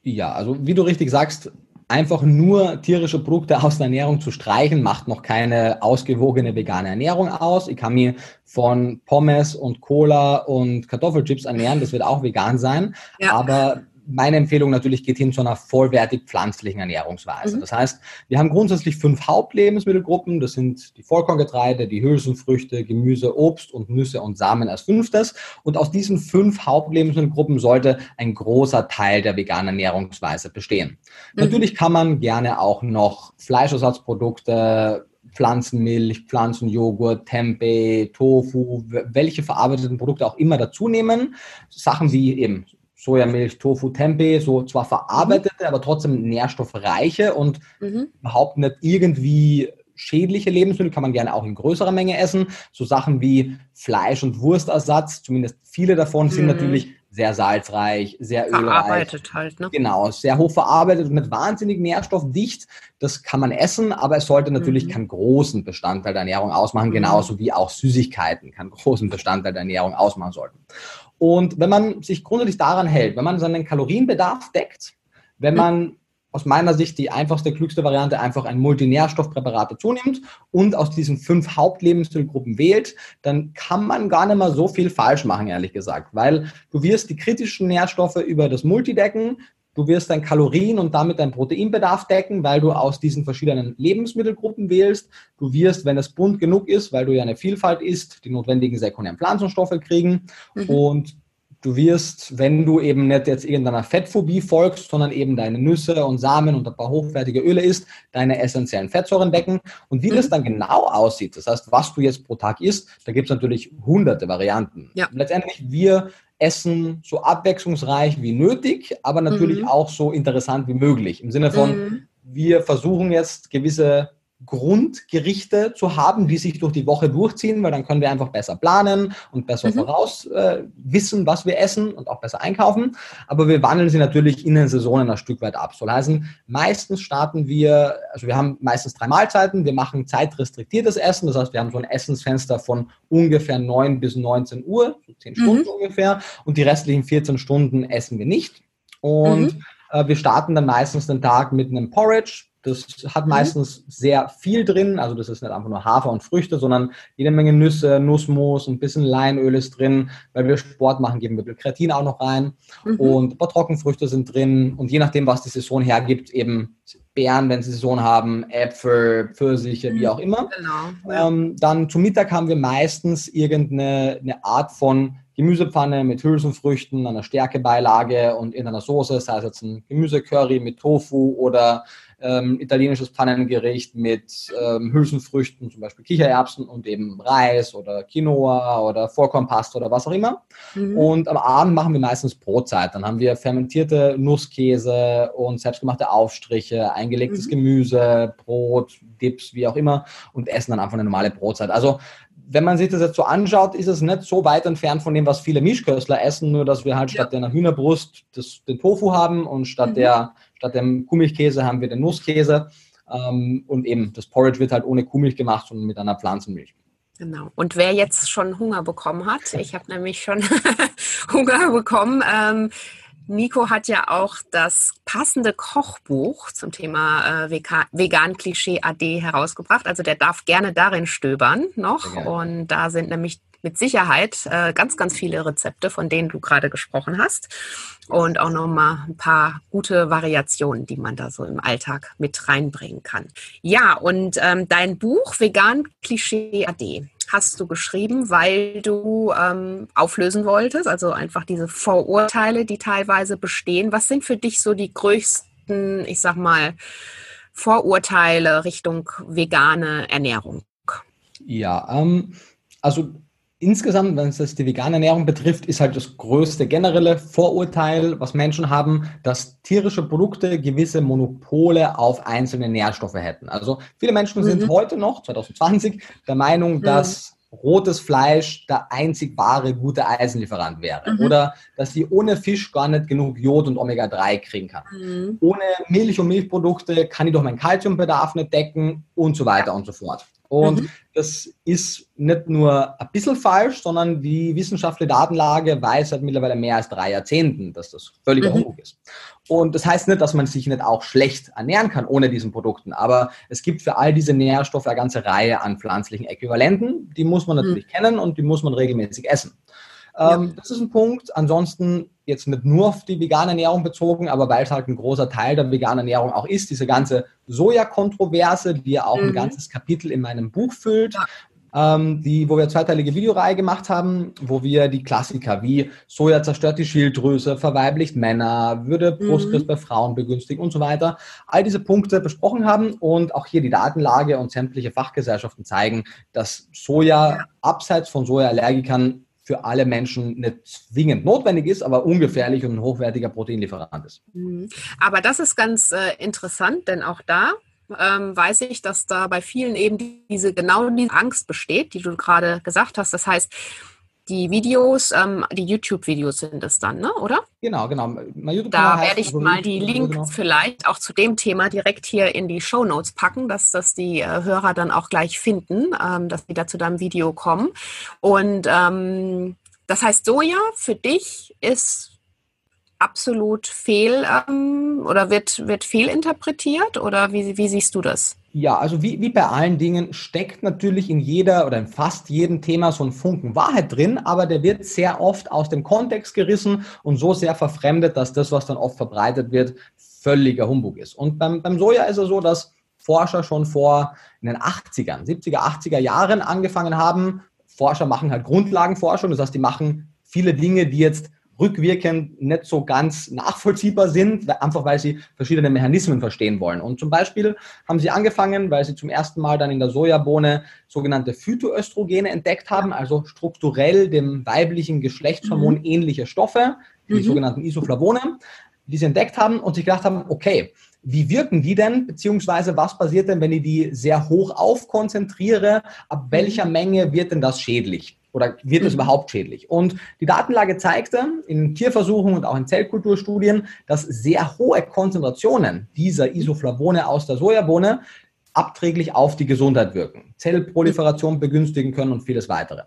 Speaker 3: Ja, also wie du richtig sagst, einfach nur tierische Produkte aus der Ernährung zu streichen, macht noch keine ausgewogene vegane Ernährung aus. Ich kann mir von Pommes und Cola und Kartoffelchips ernähren, das wird auch vegan sein. Ja. Aber meine Empfehlung natürlich geht hin zu einer vollwertig pflanzlichen Ernährungsweise. Mhm. Das heißt, wir haben grundsätzlich fünf Hauptlebensmittelgruppen. Das sind die Vollkorngetreide, die Hülsenfrüchte, Gemüse, Obst und Nüsse und Samen als fünftes. Und aus diesen fünf Hauptlebensmittelgruppen sollte ein großer Teil der veganen Ernährungsweise bestehen. Mhm. Natürlich kann man gerne auch noch Fleischersatzprodukte Pflanzenmilch, Pflanzenjoghurt, Tempeh, Tofu, welche verarbeiteten Produkte auch immer dazu nehmen. Sachen wie eben Sojamilch, Tofu, Tempeh, so zwar verarbeitete, mhm. aber trotzdem nährstoffreiche und mhm. überhaupt nicht irgendwie schädliche Lebensmittel, kann man gerne auch in größerer Menge essen. So Sachen wie Fleisch- und Wurstersatz, zumindest viele davon, sind mhm. natürlich sehr salzreich, sehr ölreich. Verarbeitet halt, ne? Genau, sehr hoch verarbeitet und mit wahnsinnig nährstoffdicht. Das kann man essen, aber es sollte natürlich mhm. keinen großen Bestandteil der Ernährung ausmachen, mhm. genauso wie auch Süßigkeiten keinen großen Bestandteil der Ernährung ausmachen sollten. Und wenn man sich grundsätzlich daran hält, wenn man seinen Kalorienbedarf deckt, wenn man aus meiner Sicht die einfachste, klügste Variante einfach ein Multinährstoffpräparat dazu nimmt und aus diesen fünf Hauptlebensmittelgruppen wählt, dann kann man gar nicht mal so viel falsch machen, ehrlich gesagt, weil du wirst die kritischen Nährstoffe über das Multi decken, Du wirst dein Kalorien und damit deinen Proteinbedarf decken, weil du aus diesen verschiedenen Lebensmittelgruppen wählst. Du wirst, wenn es bunt genug ist, weil du ja eine Vielfalt isst, die notwendigen sekundären Pflanzenstoffe kriegen. Mhm. Und du wirst, wenn du eben nicht jetzt irgendeiner Fettphobie folgst, sondern eben deine Nüsse und Samen und ein paar hochwertige Öle isst, deine essentiellen Fettsäuren decken. Und wie mhm. das dann genau aussieht, das heißt, was du jetzt pro Tag isst, da gibt es natürlich hunderte Varianten. Ja. Letztendlich, wir Essen so abwechslungsreich wie nötig, aber natürlich mhm. auch so interessant wie möglich. Im Sinne von, mhm. wir versuchen jetzt gewisse Grundgerichte zu haben, die sich durch die Woche durchziehen, weil dann können wir einfach besser planen und besser mhm. voraus äh, wissen, was wir essen und auch besser einkaufen. Aber wir wandeln sie natürlich in den Saisonen ein Stück weit ab. Soll heißen, meistens starten wir, also wir haben meistens drei Mahlzeiten, wir machen zeitrestriktiertes Essen, das heißt, wir haben so ein Essensfenster von ungefähr 9 bis 19 Uhr, so 10 Stunden mhm. ungefähr, und die restlichen 14 Stunden essen wir nicht. Und mhm. äh, wir starten dann meistens den Tag mit einem Porridge, das hat mhm. meistens sehr viel drin. Also das ist nicht einfach nur Hafer und Früchte, sondern jede Menge Nüsse, Nussmus, ein bisschen Leinöl ist drin. Weil wir Sport machen, geben wir Kreatin auch noch rein. Mhm. Und ein paar Trockenfrüchte sind drin. Und je nachdem, was die Saison hergibt, eben Beeren, wenn sie Saison haben, Äpfel, Pfirsiche, mhm. wie auch immer. Genau. Ja. Ähm, dann zum Mittag haben wir meistens irgendeine Art von Gemüsepfanne mit Hülsenfrüchten, einer Stärkebeilage und in einer Soße, sei es jetzt ein Gemüsecurry mit Tofu oder ähm, italienisches Pannengericht mit ähm, Hülsenfrüchten, zum Beispiel Kichererbsen und eben Reis oder Quinoa oder Vollkornpasta oder was auch immer. Mhm. Und am Abend machen wir meistens Brotzeit. Dann haben wir fermentierte Nusskäse und selbstgemachte Aufstriche, eingelegtes mhm. Gemüse, Brot, Dips, wie auch immer und essen dann einfach eine normale Brotzeit. Also wenn man sich das jetzt so anschaut, ist es nicht so weit entfernt von dem, was viele Mischköstler essen, nur dass wir halt statt ja. der Hühnerbrust das, den Tofu haben und statt, mhm. der, statt dem Kuhmilchkäse haben wir den Nusskäse. Ähm, und eben das Porridge wird halt ohne Kuhmilch gemacht, sondern mit einer Pflanzenmilch.
Speaker 2: Genau. Und wer jetzt schon Hunger bekommen hat, ich habe nämlich schon [LAUGHS] Hunger bekommen, ähm, Nico hat ja auch das passende Kochbuch zum Thema äh, Vegan Klischee AD herausgebracht. Also der darf gerne darin stöbern noch. Und da sind nämlich mit Sicherheit äh, ganz, ganz viele Rezepte, von denen du gerade gesprochen hast. Und auch nochmal ein paar gute Variationen, die man da so im Alltag mit reinbringen kann. Ja, und ähm, dein Buch Vegan Klischee AD hast du geschrieben, weil du ähm, auflösen wolltest, also einfach diese Vorurteile, die teilweise bestehen. Was sind für dich so die größten, ich sag mal, Vorurteile Richtung vegane Ernährung?
Speaker 3: Ja, ähm, also insgesamt, wenn es das die vegane Ernährung betrifft, ist halt das größte generelle Vorurteil, was Menschen haben, dass tierische Produkte gewisse Monopole auf einzelne Nährstoffe hätten. Also viele Menschen mhm. sind heute noch, 2020, der Meinung, mhm. dass rotes Fleisch der einzig wahre gute Eisenlieferant wäre. Mhm. Oder dass sie ohne Fisch gar nicht genug Jod und Omega-3 kriegen kann. Mhm. Ohne Milch und Milchprodukte kann ich doch meinen Kalziumbedarf nicht decken und so weiter und so fort. Und mhm. das ist nicht nur ein bisschen falsch, sondern die wissenschaftliche Datenlage weiß seit mittlerweile mehr als drei Jahrzehnten, dass das völliger mhm. Humbug ist. Und das heißt nicht, dass man sich nicht auch schlecht ernähren kann ohne diesen Produkten, aber es gibt für all diese Nährstoffe eine ganze Reihe an pflanzlichen Äquivalenten. Die muss man natürlich mhm. kennen und die muss man regelmäßig essen. Ähm, ja. Das ist ein Punkt. Ansonsten jetzt nicht nur auf die vegane Ernährung bezogen, aber weil es halt ein großer Teil der veganen Ernährung auch ist, diese ganze Soja-Kontroverse, die ja auch mhm. ein ganzes Kapitel in meinem Buch füllt. Ähm, die, wo wir zweiteilige Videoreihe gemacht haben, wo wir die Klassiker wie Soja zerstört die Schilddrüse, verweiblicht Männer, würde mhm. Brustkrebs mhm. bei Frauen begünstigen und so weiter, all diese Punkte besprochen haben und auch hier die Datenlage und sämtliche Fachgesellschaften zeigen, dass Soja ja. abseits von Sojaallergikern für alle Menschen nicht zwingend notwendig ist, aber ungefährlich und ein hochwertiger Proteinlieferant ist. Mhm.
Speaker 2: Aber das ist ganz äh, interessant, denn auch da ähm, weiß ich, dass da bei vielen eben diese genau diese Angst besteht, die du gerade gesagt hast. Das heißt, die Videos, ähm, die YouTube-Videos sind es dann, ne? oder?
Speaker 3: Genau, genau.
Speaker 2: da werde ich mal die Links genau. vielleicht auch zu dem Thema direkt hier in die Show Notes packen, dass das die äh, Hörer dann auch gleich finden, ähm, dass die da zu deinem Video kommen. Und ähm, das heißt, Soja für dich ist absolut fehl ähm, oder wird, wird fehlinterpretiert oder wie, wie siehst du das?
Speaker 3: Ja, also wie, wie bei allen Dingen steckt natürlich in jeder oder in fast jedem Thema so ein Funken Wahrheit drin, aber der wird sehr oft aus dem Kontext gerissen und so sehr verfremdet, dass das, was dann oft verbreitet wird, völliger Humbug ist. Und beim, beim Soja ist es so, dass Forscher schon vor in den 80ern, 70er, 80er Jahren angefangen haben. Forscher machen halt Grundlagenforschung, das heißt, die machen viele Dinge, die jetzt rückwirkend nicht so ganz nachvollziehbar sind, einfach weil sie verschiedene Mechanismen verstehen wollen. Und zum Beispiel haben sie angefangen, weil sie zum ersten Mal dann in der Sojabohne sogenannte Phytoöstrogene entdeckt haben, also strukturell dem weiblichen Geschlechtshormon mhm. ähnliche Stoffe, die mhm. sogenannten Isoflavone, die sie entdeckt haben und sich gedacht haben, okay, wie wirken die denn, beziehungsweise was passiert denn, wenn ich die sehr hoch aufkonzentriere, ab welcher mhm. Menge wird denn das schädlich? Oder wird es mhm. überhaupt schädlich? Und die Datenlage zeigte in Tierversuchen und auch in Zellkulturstudien, dass sehr hohe Konzentrationen dieser Isoflavone aus der Sojabohne abträglich auf die Gesundheit wirken, Zellproliferation begünstigen können und vieles weitere.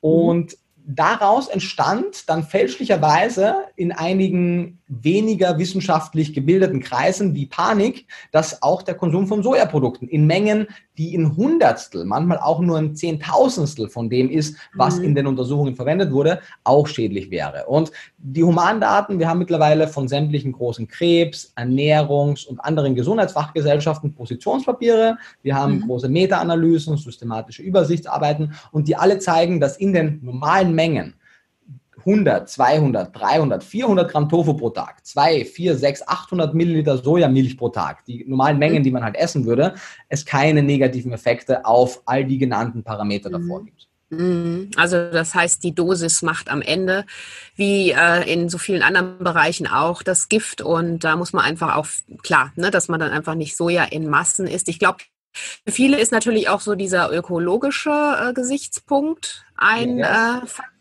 Speaker 3: Und daraus entstand dann fälschlicherweise in einigen weniger wissenschaftlich gebildeten Kreisen wie Panik, dass auch der Konsum von Sojaprodukten in Mengen, die in Hundertstel, manchmal auch nur ein Zehntausendstel von dem ist, was mhm. in den Untersuchungen verwendet wurde, auch schädlich wäre. Und die Humandaten, wir haben mittlerweile von sämtlichen großen Krebs, Ernährungs- und anderen Gesundheitsfachgesellschaften Positionspapiere, wir haben mhm. große Meta-Analysen, systematische Übersichtsarbeiten und die alle zeigen, dass in den normalen Mengen 100, 200, 300, 400 Gramm Tofu pro Tag, 2, 4, 6, 800 Milliliter Sojamilch pro Tag, die normalen Mengen, die man halt essen würde, es keine negativen Effekte auf all die genannten Parameter davor gibt.
Speaker 2: Mhm. Also das heißt, die Dosis macht am Ende, wie äh, in so vielen anderen Bereichen auch, das Gift. Und da muss man einfach auch, klar, ne, dass man dann einfach nicht Soja in Massen isst. Ich glaube, für viele ist natürlich auch so dieser ökologische äh, Gesichtspunkt ein ja. äh, Faktor.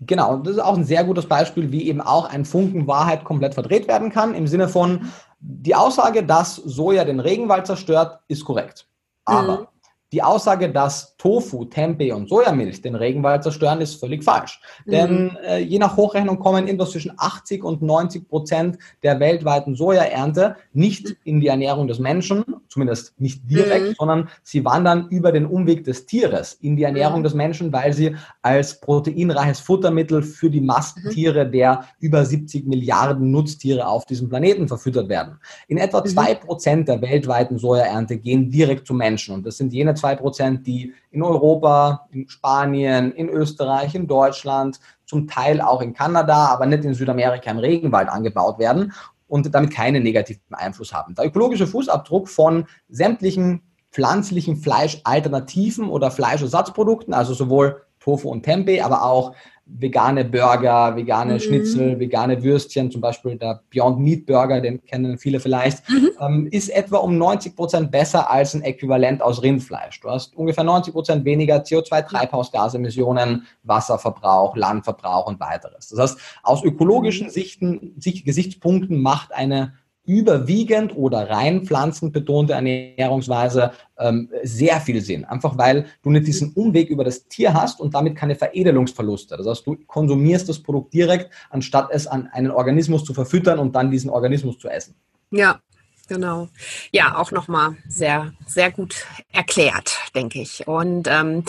Speaker 3: Genau, und das ist auch ein sehr gutes Beispiel, wie eben auch ein Funken Wahrheit komplett verdreht werden kann, im Sinne von, die Aussage, dass Soja den Regenwald zerstört, ist korrekt. Aber mhm. Die Aussage, dass Tofu, Tempeh und Sojamilch den Regenwald zerstören, ist völlig falsch. Mhm. Denn äh, je nach Hochrechnung kommen irgendwas zwischen 80 und 90 Prozent der weltweiten Sojaernte nicht in die Ernährung des Menschen, zumindest nicht direkt, mhm. sondern sie wandern über den Umweg des Tieres in die Ernährung mhm. des Menschen, weil sie als proteinreiches Futtermittel für die Masttiere mhm. der über 70 Milliarden Nutztiere auf diesem Planeten verfüttert werden. In etwa mhm. zwei Prozent der weltweiten Sojaernte gehen direkt zu Menschen und das sind jene zwei Prozent, die in Europa, in Spanien, in Österreich, in Deutschland, zum Teil auch in Kanada, aber nicht in Südamerika im Regenwald angebaut werden und damit keinen negativen Einfluss haben. Der ökologische Fußabdruck von sämtlichen pflanzlichen Fleischalternativen oder Fleischersatzprodukten, also sowohl Tofu und Tempeh, aber auch vegane Burger, vegane mhm. Schnitzel, vegane Würstchen, zum Beispiel der Beyond Meat Burger, den kennen viele vielleicht, mhm. ähm, ist etwa um 90 Prozent besser als ein Äquivalent aus Rindfleisch. Du hast ungefähr 90 Prozent weniger CO2-Treibhausgasemissionen, Wasserverbrauch, Landverbrauch und weiteres. Das heißt, aus ökologischen mhm. Sichten, Gesichtspunkten macht eine überwiegend oder rein pflanzenbetonte Ernährungsweise ähm, sehr viel Sinn. Einfach weil du nicht diesen Umweg über das Tier hast und damit keine Veredelungsverluste. Das heißt, du konsumierst das Produkt direkt, anstatt es an einen Organismus zu verfüttern und dann diesen Organismus zu essen.
Speaker 2: Ja, Genau. Ja, auch nochmal sehr, sehr gut erklärt, denke ich. Und ähm,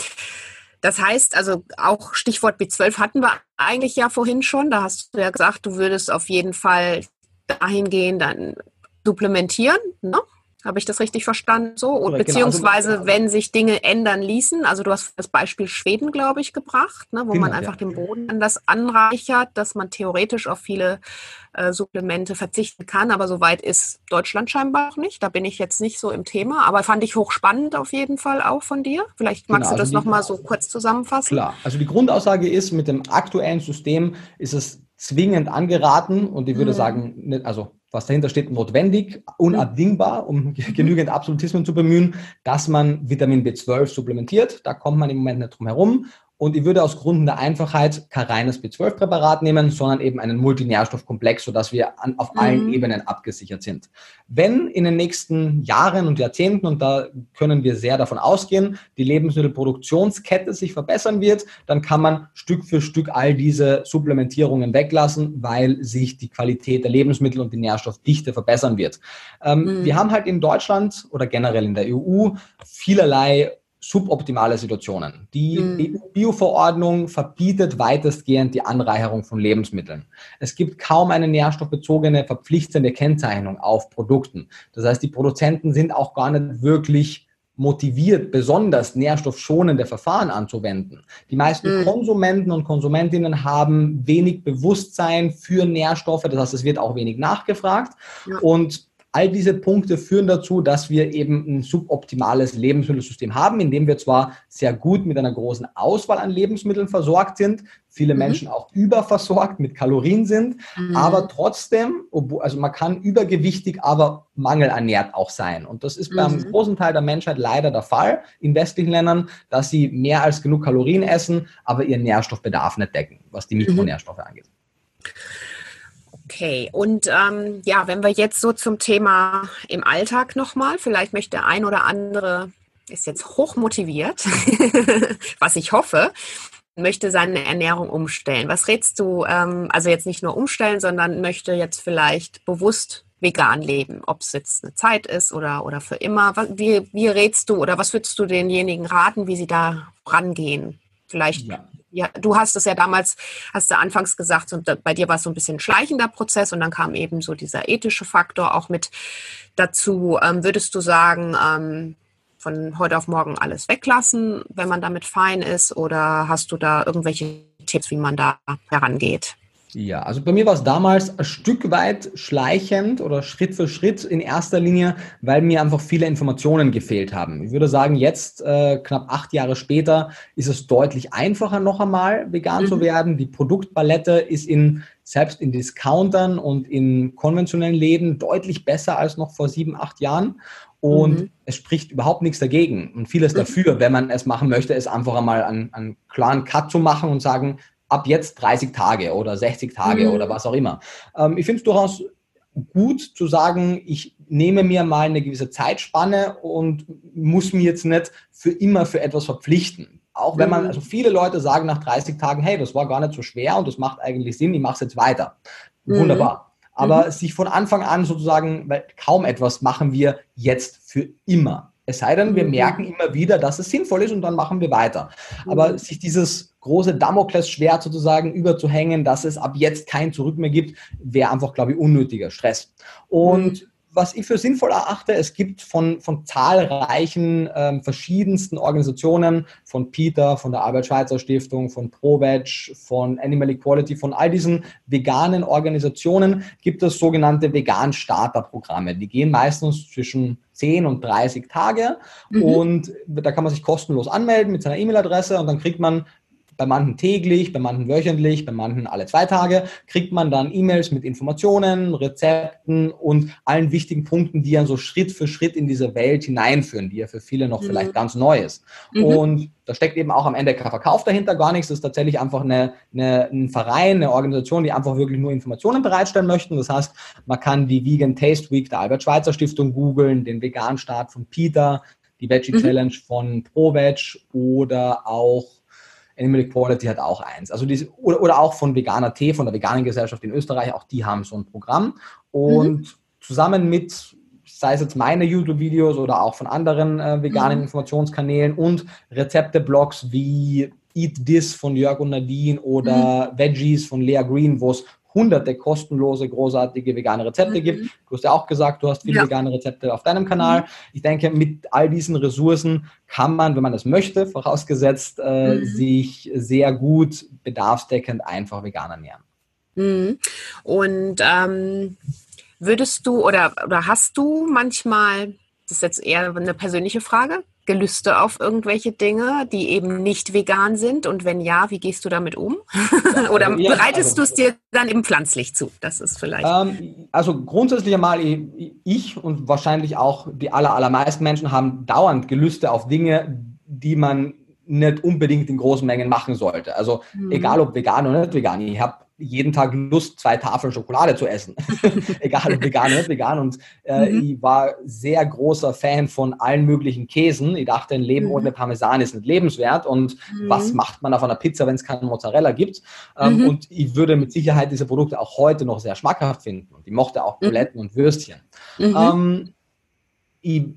Speaker 2: das heißt, also auch Stichwort B12 hatten wir eigentlich ja vorhin schon. Da hast du ja gesagt, du würdest auf jeden Fall dahingehend dann supplementieren, ne? Habe ich das richtig verstanden? So? Und genau. beziehungsweise, also, wenn sich Dinge ändern ließen, also du hast das Beispiel Schweden, glaube ich, gebracht, ne, wo genau, man einfach ja. den Boden anders anreichert, dass man theoretisch auf viele äh, Supplemente verzichten kann. Aber soweit ist Deutschland scheinbar auch nicht. Da bin ich jetzt nicht so im Thema. Aber fand ich hochspannend auf jeden Fall auch von dir. Vielleicht magst genau, du das also nochmal so kurz zusammenfassen.
Speaker 3: Klar, also die Grundaussage ist, mit dem aktuellen System ist es zwingend angeraten und ich würde mhm. sagen, also was dahinter steht, notwendig, unabdingbar, um [LAUGHS] genügend Absolutismen zu bemühen, dass man Vitamin B12 supplementiert. Da kommt man im Moment nicht drum herum. Und ich würde aus Gründen der Einfachheit kein reines B12-Präparat nehmen, sondern eben einen Multinährstoffkomplex, sodass wir an, auf allen mhm. Ebenen abgesichert sind. Wenn in den nächsten Jahren und Jahrzehnten, und da können wir sehr davon ausgehen, die Lebensmittelproduktionskette sich verbessern wird, dann kann man Stück für Stück all diese Supplementierungen weglassen, weil sich die Qualität der Lebensmittel und die Nährstoffdichte verbessern wird. Ähm, mhm. Wir haben halt in Deutschland oder generell in der EU vielerlei suboptimale Situationen. Die mhm. EU-Bioverordnung verbietet weitestgehend die Anreicherung von Lebensmitteln. Es gibt kaum eine nährstoffbezogene verpflichtende Kennzeichnung auf Produkten. Das heißt, die Produzenten sind auch gar nicht wirklich motiviert, besonders nährstoffschonende Verfahren anzuwenden. Die meisten mhm. Konsumenten und Konsumentinnen haben wenig Bewusstsein für Nährstoffe, das heißt, es wird auch wenig nachgefragt. Ja. Und All diese Punkte führen dazu, dass wir eben ein suboptimales Lebensmittelsystem haben, in dem wir zwar sehr gut mit einer großen Auswahl an Lebensmitteln versorgt sind, viele mhm. Menschen auch überversorgt mit Kalorien sind, mhm. aber trotzdem, also man kann übergewichtig, aber mangelernährt auch sein. Und das ist beim mhm. großen Teil der Menschheit leider der Fall in westlichen Ländern, dass sie mehr als genug Kalorien essen, aber ihren Nährstoffbedarf nicht decken, was die mhm. Mikronährstoffe angeht.
Speaker 2: Okay, und ähm, ja, wenn wir jetzt so zum Thema im Alltag nochmal, vielleicht möchte der ein oder andere, ist jetzt hoch motiviert, [LAUGHS] was ich hoffe, möchte seine Ernährung umstellen. Was rätst du, ähm, also jetzt nicht nur umstellen, sondern möchte jetzt vielleicht bewusst vegan leben, ob es jetzt eine Zeit ist oder, oder für immer. Wie, wie rätst du oder was würdest du denjenigen raten, wie sie da rangehen? Vielleicht ja ja, du hast es ja damals, hast du anfangs gesagt, und bei dir war es so ein bisschen ein schleichender Prozess und dann kam eben so dieser ethische Faktor auch mit dazu. Ähm, würdest du sagen, ähm, von heute auf morgen alles weglassen, wenn man damit fein ist, oder hast du da irgendwelche Tipps, wie man da herangeht?
Speaker 3: Ja, also bei mir war es damals ein Stück weit schleichend oder Schritt für Schritt in erster Linie, weil mir einfach viele Informationen gefehlt haben. Ich würde sagen, jetzt, äh, knapp acht Jahre später, ist es deutlich einfacher, noch einmal vegan mhm. zu werden. Die Produktpalette ist in, selbst in Discountern und in konventionellen Läden deutlich besser als noch vor sieben, acht Jahren. Und mhm. es spricht überhaupt nichts dagegen und vieles mhm. dafür, wenn man es machen möchte, ist einfach einmal einen, einen klaren Cut zu machen und sagen, ab jetzt 30 Tage oder 60 Tage mhm. oder was auch immer. Ähm, ich finde es durchaus gut zu sagen, ich nehme mir mal eine gewisse Zeitspanne und muss mir jetzt nicht für immer für etwas verpflichten. Auch wenn man, mhm. also viele Leute sagen nach 30 Tagen, hey, das war gar nicht so schwer und das macht eigentlich Sinn, ich mache es jetzt weiter. Mhm. Wunderbar. Aber mhm. sich von Anfang an sozusagen, weil kaum etwas machen wir jetzt für immer. Es sei denn, wir mhm. merken immer wieder, dass es sinnvoll ist und dann machen wir weiter. Aber mhm. sich dieses große Damoklesschwert sozusagen überzuhängen, dass es ab jetzt kein Zurück mehr gibt, wäre einfach, glaube ich, unnötiger Stress. Und mhm was ich für sinnvoll erachte, es gibt von, von zahlreichen ähm, verschiedensten Organisationen, von PETA, von der Albert-Schweitzer Stiftung, von ProVeg, von Animal Equality, von all diesen veganen Organisationen gibt es sogenannte Vegan-Starter-Programme. Die gehen meistens zwischen 10 und 30 Tage mhm. und da kann man sich kostenlos anmelden mit seiner E-Mail-Adresse und dann kriegt man bei manchen täglich, bei manchen wöchentlich, bei manchen alle zwei Tage, kriegt man dann E-Mails mit Informationen, Rezepten und allen wichtigen Punkten, die ja so Schritt für Schritt in diese Welt hineinführen, die ja für viele noch mhm. vielleicht ganz neu ist. Mhm. Und da steckt eben auch am Ende kein Verkauf dahinter, gar nichts. Das ist tatsächlich einfach eine, eine, ein Verein, eine Organisation, die einfach wirklich nur Informationen bereitstellen möchten. Das heißt, man kann die Vegan Taste Week der Albert Schweitzer Stiftung googeln, den Vegan Start von Peter, die Veggie mhm. Challenge von ProVeg oder auch Animal Equality hat auch eins. Also diese, oder, oder auch von Veganer T, von der Veganen Gesellschaft in Österreich, auch die haben so ein Programm. Und mhm. zusammen mit, sei es jetzt meine YouTube-Videos oder auch von anderen äh, veganen mhm. Informationskanälen und Rezepte-Blogs wie Eat This von Jörg und Nadine oder mhm. Veggies von Lea Green, wo es hunderte kostenlose, großartige vegane Rezepte mhm. gibt. Du hast ja auch gesagt, du hast viele ja. vegane Rezepte auf deinem Kanal. Mhm. Ich denke, mit all diesen Ressourcen kann man, wenn man das möchte, vorausgesetzt, äh, mhm. sich sehr gut bedarfsdeckend einfach vegan ernähren.
Speaker 2: Mhm. Und ähm, würdest du oder, oder hast du manchmal, das ist jetzt eher eine persönliche Frage, Gelüste auf irgendwelche Dinge, die eben nicht vegan sind? Und wenn ja, wie gehst du damit um? [LAUGHS] Oder ja, bereitest also, du es dir dann eben pflanzlich zu? Das ist vielleicht.
Speaker 3: Ähm, also grundsätzlich einmal, ich und wahrscheinlich auch die aller, allermeisten Menschen haben dauernd Gelüste auf Dinge, die man nicht unbedingt in großen Mengen machen sollte. Also mhm. egal ob vegan oder nicht vegan. Ich habe jeden Tag Lust, zwei Tafeln Schokolade zu essen. [LAUGHS] Egal ob vegan oder vegan. Und äh, mhm. ich war sehr großer Fan von allen möglichen Käsen. Ich dachte, ein Leben mhm. ohne Parmesan ist nicht lebenswert. Und mhm. was macht man auf einer Pizza, wenn es keinen Mozzarella gibt? Ähm, mhm. und ich würde mit Sicherheit diese Produkte auch heute noch sehr schmackhaft finden. Und ich mochte auch Buletten und Würstchen. Mhm. Ähm, ich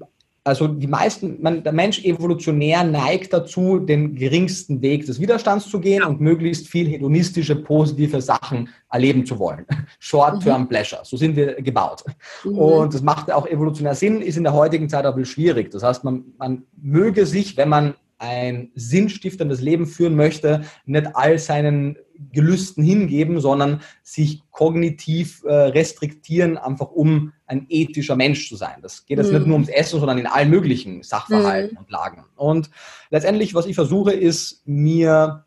Speaker 3: also die meisten, man, der Mensch evolutionär neigt dazu, den geringsten Weg des Widerstands zu gehen und möglichst viel hedonistische, positive Sachen erleben zu wollen. [LAUGHS] Short-term mhm. Pleasure. So sind wir gebaut. Mhm. Und das macht auch evolutionär Sinn, ist in der heutigen Zeit bisschen schwierig. Das heißt, man, man möge sich, wenn man ein sinnstiftendes Leben führen möchte, nicht all seinen Gelüsten hingeben, sondern sich kognitiv äh, restriktieren, einfach um ein ethischer Mensch zu sein. Das geht jetzt mhm. nicht nur ums Essen, sondern in allen möglichen Sachverhalten mhm. und Lagen. Und letztendlich, was ich versuche, ist mir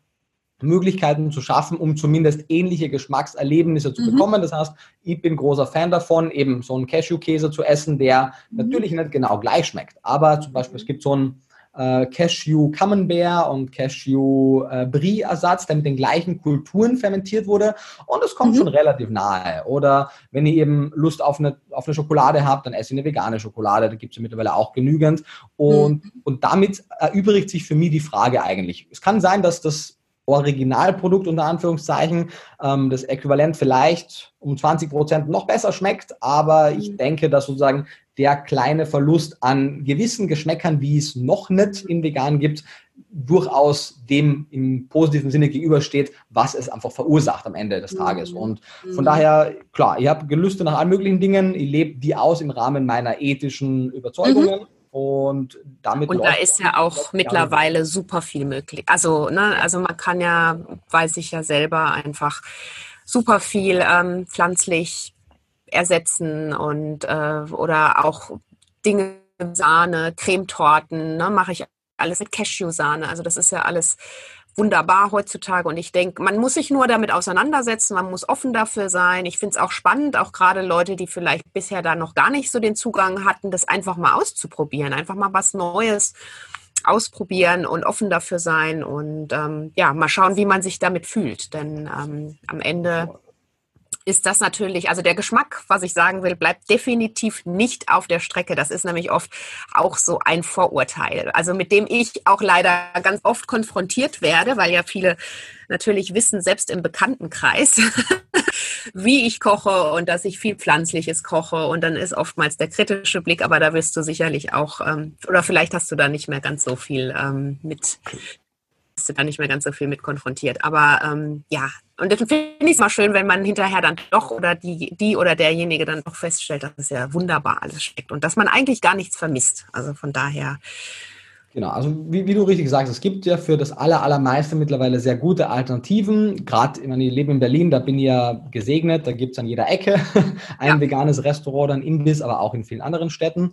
Speaker 3: Möglichkeiten zu schaffen, um zumindest ähnliche Geschmackserlebnisse zu mhm. bekommen. Das heißt, ich bin großer Fan davon, eben so einen Cashew-Käse zu essen, der mhm. natürlich nicht genau gleich schmeckt. Aber zum Beispiel, es gibt so einen äh, Cashew Camembert und Cashew äh, Brie Ersatz, der mit den gleichen Kulturen fermentiert wurde und es kommt mhm. schon relativ nahe. Oder wenn ihr eben Lust auf eine, auf eine Schokolade habt, dann esse ich eine vegane Schokolade, da gibt es ja mittlerweile auch genügend. Und, mhm. und damit erübrigt sich für mich die Frage eigentlich. Es kann sein, dass das Originalprodukt unter Anführungszeichen, ähm, das Äquivalent vielleicht um 20 Prozent noch besser schmeckt, aber ich mhm. denke, dass sozusagen der kleine Verlust an gewissen Geschmäckern, wie es noch nicht in vegan gibt, durchaus dem im positiven Sinne gegenübersteht, was es einfach verursacht am Ende des Tages. Mhm. Und von mhm. daher, klar, ich habe Gelüste nach allen möglichen Dingen, ich lebe die aus im Rahmen meiner ethischen Überzeugungen. Mhm. Und damit.
Speaker 2: Und da ist ja auch mittlerweile super viel möglich. Also, ne, also man kann ja, weiß ich ja selber, einfach super viel ähm, pflanzlich ersetzen und äh, oder auch Dinge, Sahne, Cremetorten, ne, mache ich alles mit Cashew-Sahne. Also das ist ja alles wunderbar heutzutage. Und ich denke, man muss sich nur damit auseinandersetzen, man muss offen dafür sein. Ich finde es auch spannend, auch gerade Leute, die vielleicht bisher da noch gar nicht so den Zugang hatten, das einfach mal auszuprobieren, einfach mal was Neues ausprobieren und offen dafür sein und ähm, ja, mal schauen, wie man sich damit fühlt. Denn ähm, am Ende ist das natürlich, also der Geschmack, was ich sagen will, bleibt definitiv nicht auf der Strecke. Das ist nämlich oft auch so ein Vorurteil, also mit dem ich auch leider ganz oft konfrontiert werde, weil ja viele natürlich wissen, selbst im Bekanntenkreis, [LAUGHS] wie ich koche und dass ich viel Pflanzliches koche. Und dann ist oftmals der kritische Blick, aber da wirst du sicherlich auch, ähm, oder vielleicht hast du da nicht mehr ganz so viel ähm, mit bist du da nicht mehr ganz so viel mit konfrontiert. Aber ähm, ja, und das finde ich es mal schön, wenn man hinterher dann doch oder die, die oder derjenige dann doch feststellt, dass es ja wunderbar alles steckt und dass man eigentlich gar nichts vermisst. Also von daher.
Speaker 3: Genau, also wie, wie, du richtig sagst, es gibt ja für das aller, allermeiste mittlerweile sehr gute Alternativen. Gerade, ich, meine, ich lebe in Berlin, da bin ich ja gesegnet, da gibt es an jeder Ecke [LAUGHS] ein ja. veganes Restaurant, ein Imbiss, aber auch in vielen anderen Städten.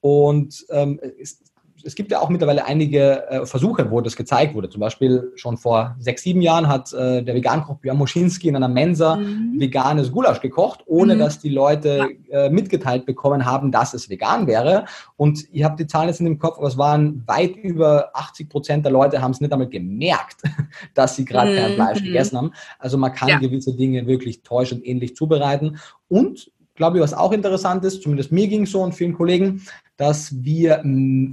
Speaker 3: Und ähm, es, es gibt ja auch mittlerweile einige äh, Versuche, wo das gezeigt wurde. Zum Beispiel schon vor sechs, sieben Jahren hat äh, der Vegankoch Björn Moschinski in einer Mensa mhm. veganes Gulasch gekocht, ohne mhm. dass die Leute ja. äh, mitgeteilt bekommen haben, dass es vegan wäre. Und ich habe die Zahlen jetzt in dem Kopf, aber es waren weit über 80 Prozent der Leute haben es nicht einmal gemerkt, [LAUGHS] dass sie gerade mhm. kein Fleisch gegessen haben. Also man kann ja. gewisse Dinge wirklich täuschend ähnlich zubereiten. Und glaube ich, was auch interessant ist, zumindest mir ging es so und vielen Kollegen, dass wir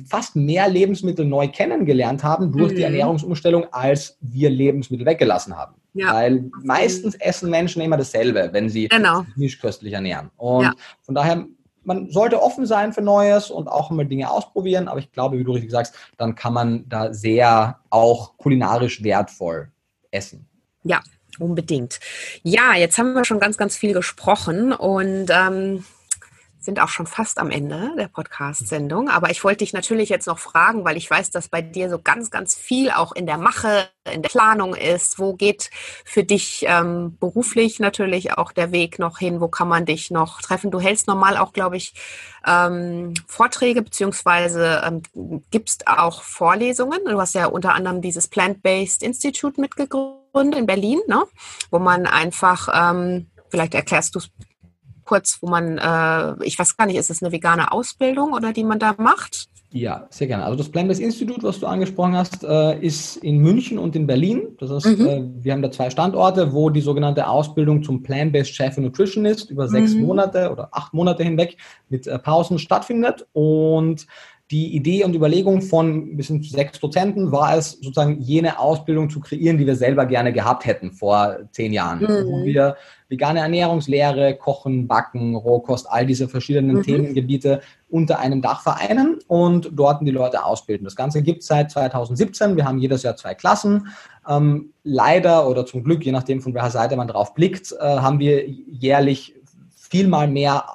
Speaker 3: fast mehr Lebensmittel neu kennengelernt haben durch mhm. die Ernährungsumstellung, als wir Lebensmittel weggelassen haben. Ja. Weil meistens essen Menschen immer dasselbe, wenn sie genau. nicht köstlich ernähren. Und ja. von daher, man sollte offen sein für Neues und auch mal Dinge ausprobieren. Aber ich glaube, wie du richtig sagst, dann kann man da sehr auch kulinarisch wertvoll essen.
Speaker 2: Ja, Unbedingt. Ja, jetzt haben wir schon ganz, ganz viel gesprochen und ähm, sind auch schon fast am Ende der Podcast-Sendung. Aber ich wollte dich natürlich jetzt noch fragen, weil ich weiß, dass bei dir so ganz, ganz viel auch in der Mache, in der Planung ist. Wo geht für dich ähm, beruflich natürlich auch der Weg noch hin? Wo kann man dich noch treffen? Du hältst normal auch, glaube ich, ähm, Vorträge beziehungsweise ähm, gibst auch Vorlesungen. Du hast ja unter anderem dieses Plant-Based Institute mitgegründet in Berlin, ne? wo man einfach, ähm, vielleicht erklärst du es kurz, wo man, äh, ich weiß gar nicht, ist es eine vegane Ausbildung oder die man da macht?
Speaker 3: Ja, sehr gerne. Also das Plant-Based Institute, was du angesprochen hast, äh, ist in München und in Berlin. Das heißt, mhm. äh, wir haben da zwei Standorte, wo die sogenannte Ausbildung zum Plant-Based Chef und Nutritionist über sechs mhm. Monate oder acht Monate hinweg mit äh, Pausen stattfindet. Und die Idee und Überlegung von bis zu sechs Prozenten war es, sozusagen jene Ausbildung zu kreieren, die wir selber gerne gehabt hätten vor zehn Jahren. Mhm. Wo wir vegane Ernährungslehre, Kochen, Backen, Rohkost, all diese verschiedenen mhm. Themengebiete unter einem Dach vereinen und dort die Leute ausbilden. Das Ganze gibt es seit 2017. Wir haben jedes Jahr zwei Klassen. Ähm, leider oder zum Glück, je nachdem von welcher Seite man drauf blickt, äh, haben wir jährlich viel mal mehr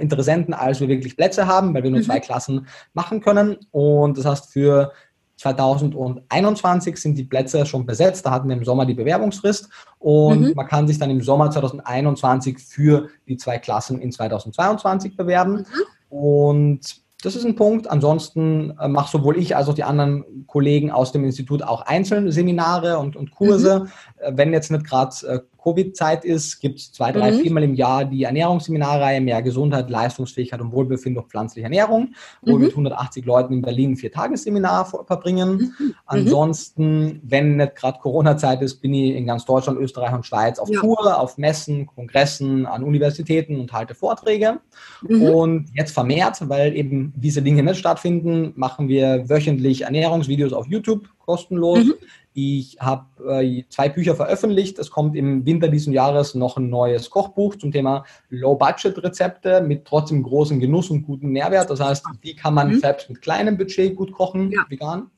Speaker 3: Interessenten, als wir wirklich Plätze haben, weil wir nur mhm. zwei Klassen machen können. Und das heißt, für 2021 sind die Plätze schon besetzt. Da hatten wir im Sommer die Bewerbungsfrist und mhm. man kann sich dann im Sommer 2021 für die zwei Klassen in 2022 bewerben. Mhm. Und das ist ein Punkt. Ansonsten äh, mache sowohl ich als auch die anderen Kollegen aus dem Institut auch einzelne Seminare und, und Kurse. Mhm. Äh, wenn jetzt nicht gerade äh, Covid-Zeit ist, gibt es zwei, drei, mhm. viermal im Jahr die Ernährungsseminarreihe Mehr Gesundheit, Leistungsfähigkeit und Wohlbefinden durch pflanzliche Ernährung, wo mhm. wir mit 180 Leuten in Berlin ein Viertagesseminar verbringen. Mhm. mhm. Ansonsten, wenn nicht gerade Corona-Zeit ist, bin ich in ganz Deutschland, Österreich und Schweiz auf ja. Tour, auf Messen, Kongressen, an Universitäten und halte Vorträge. Mhm. Und jetzt vermehrt, weil eben diese Dinge nicht stattfinden, machen wir wöchentlich Ernährungsvideos auf YouTube kostenlos. Mhm. Ich habe äh, zwei Bücher veröffentlicht. Es kommt im Winter diesen Jahres noch ein neues Kochbuch zum Thema Low-Budget-Rezepte mit trotzdem großem Genuss und gutem Mehrwert. Das heißt, wie kann man mhm. selbst mit kleinem Budget gut kochen, ja. vegan.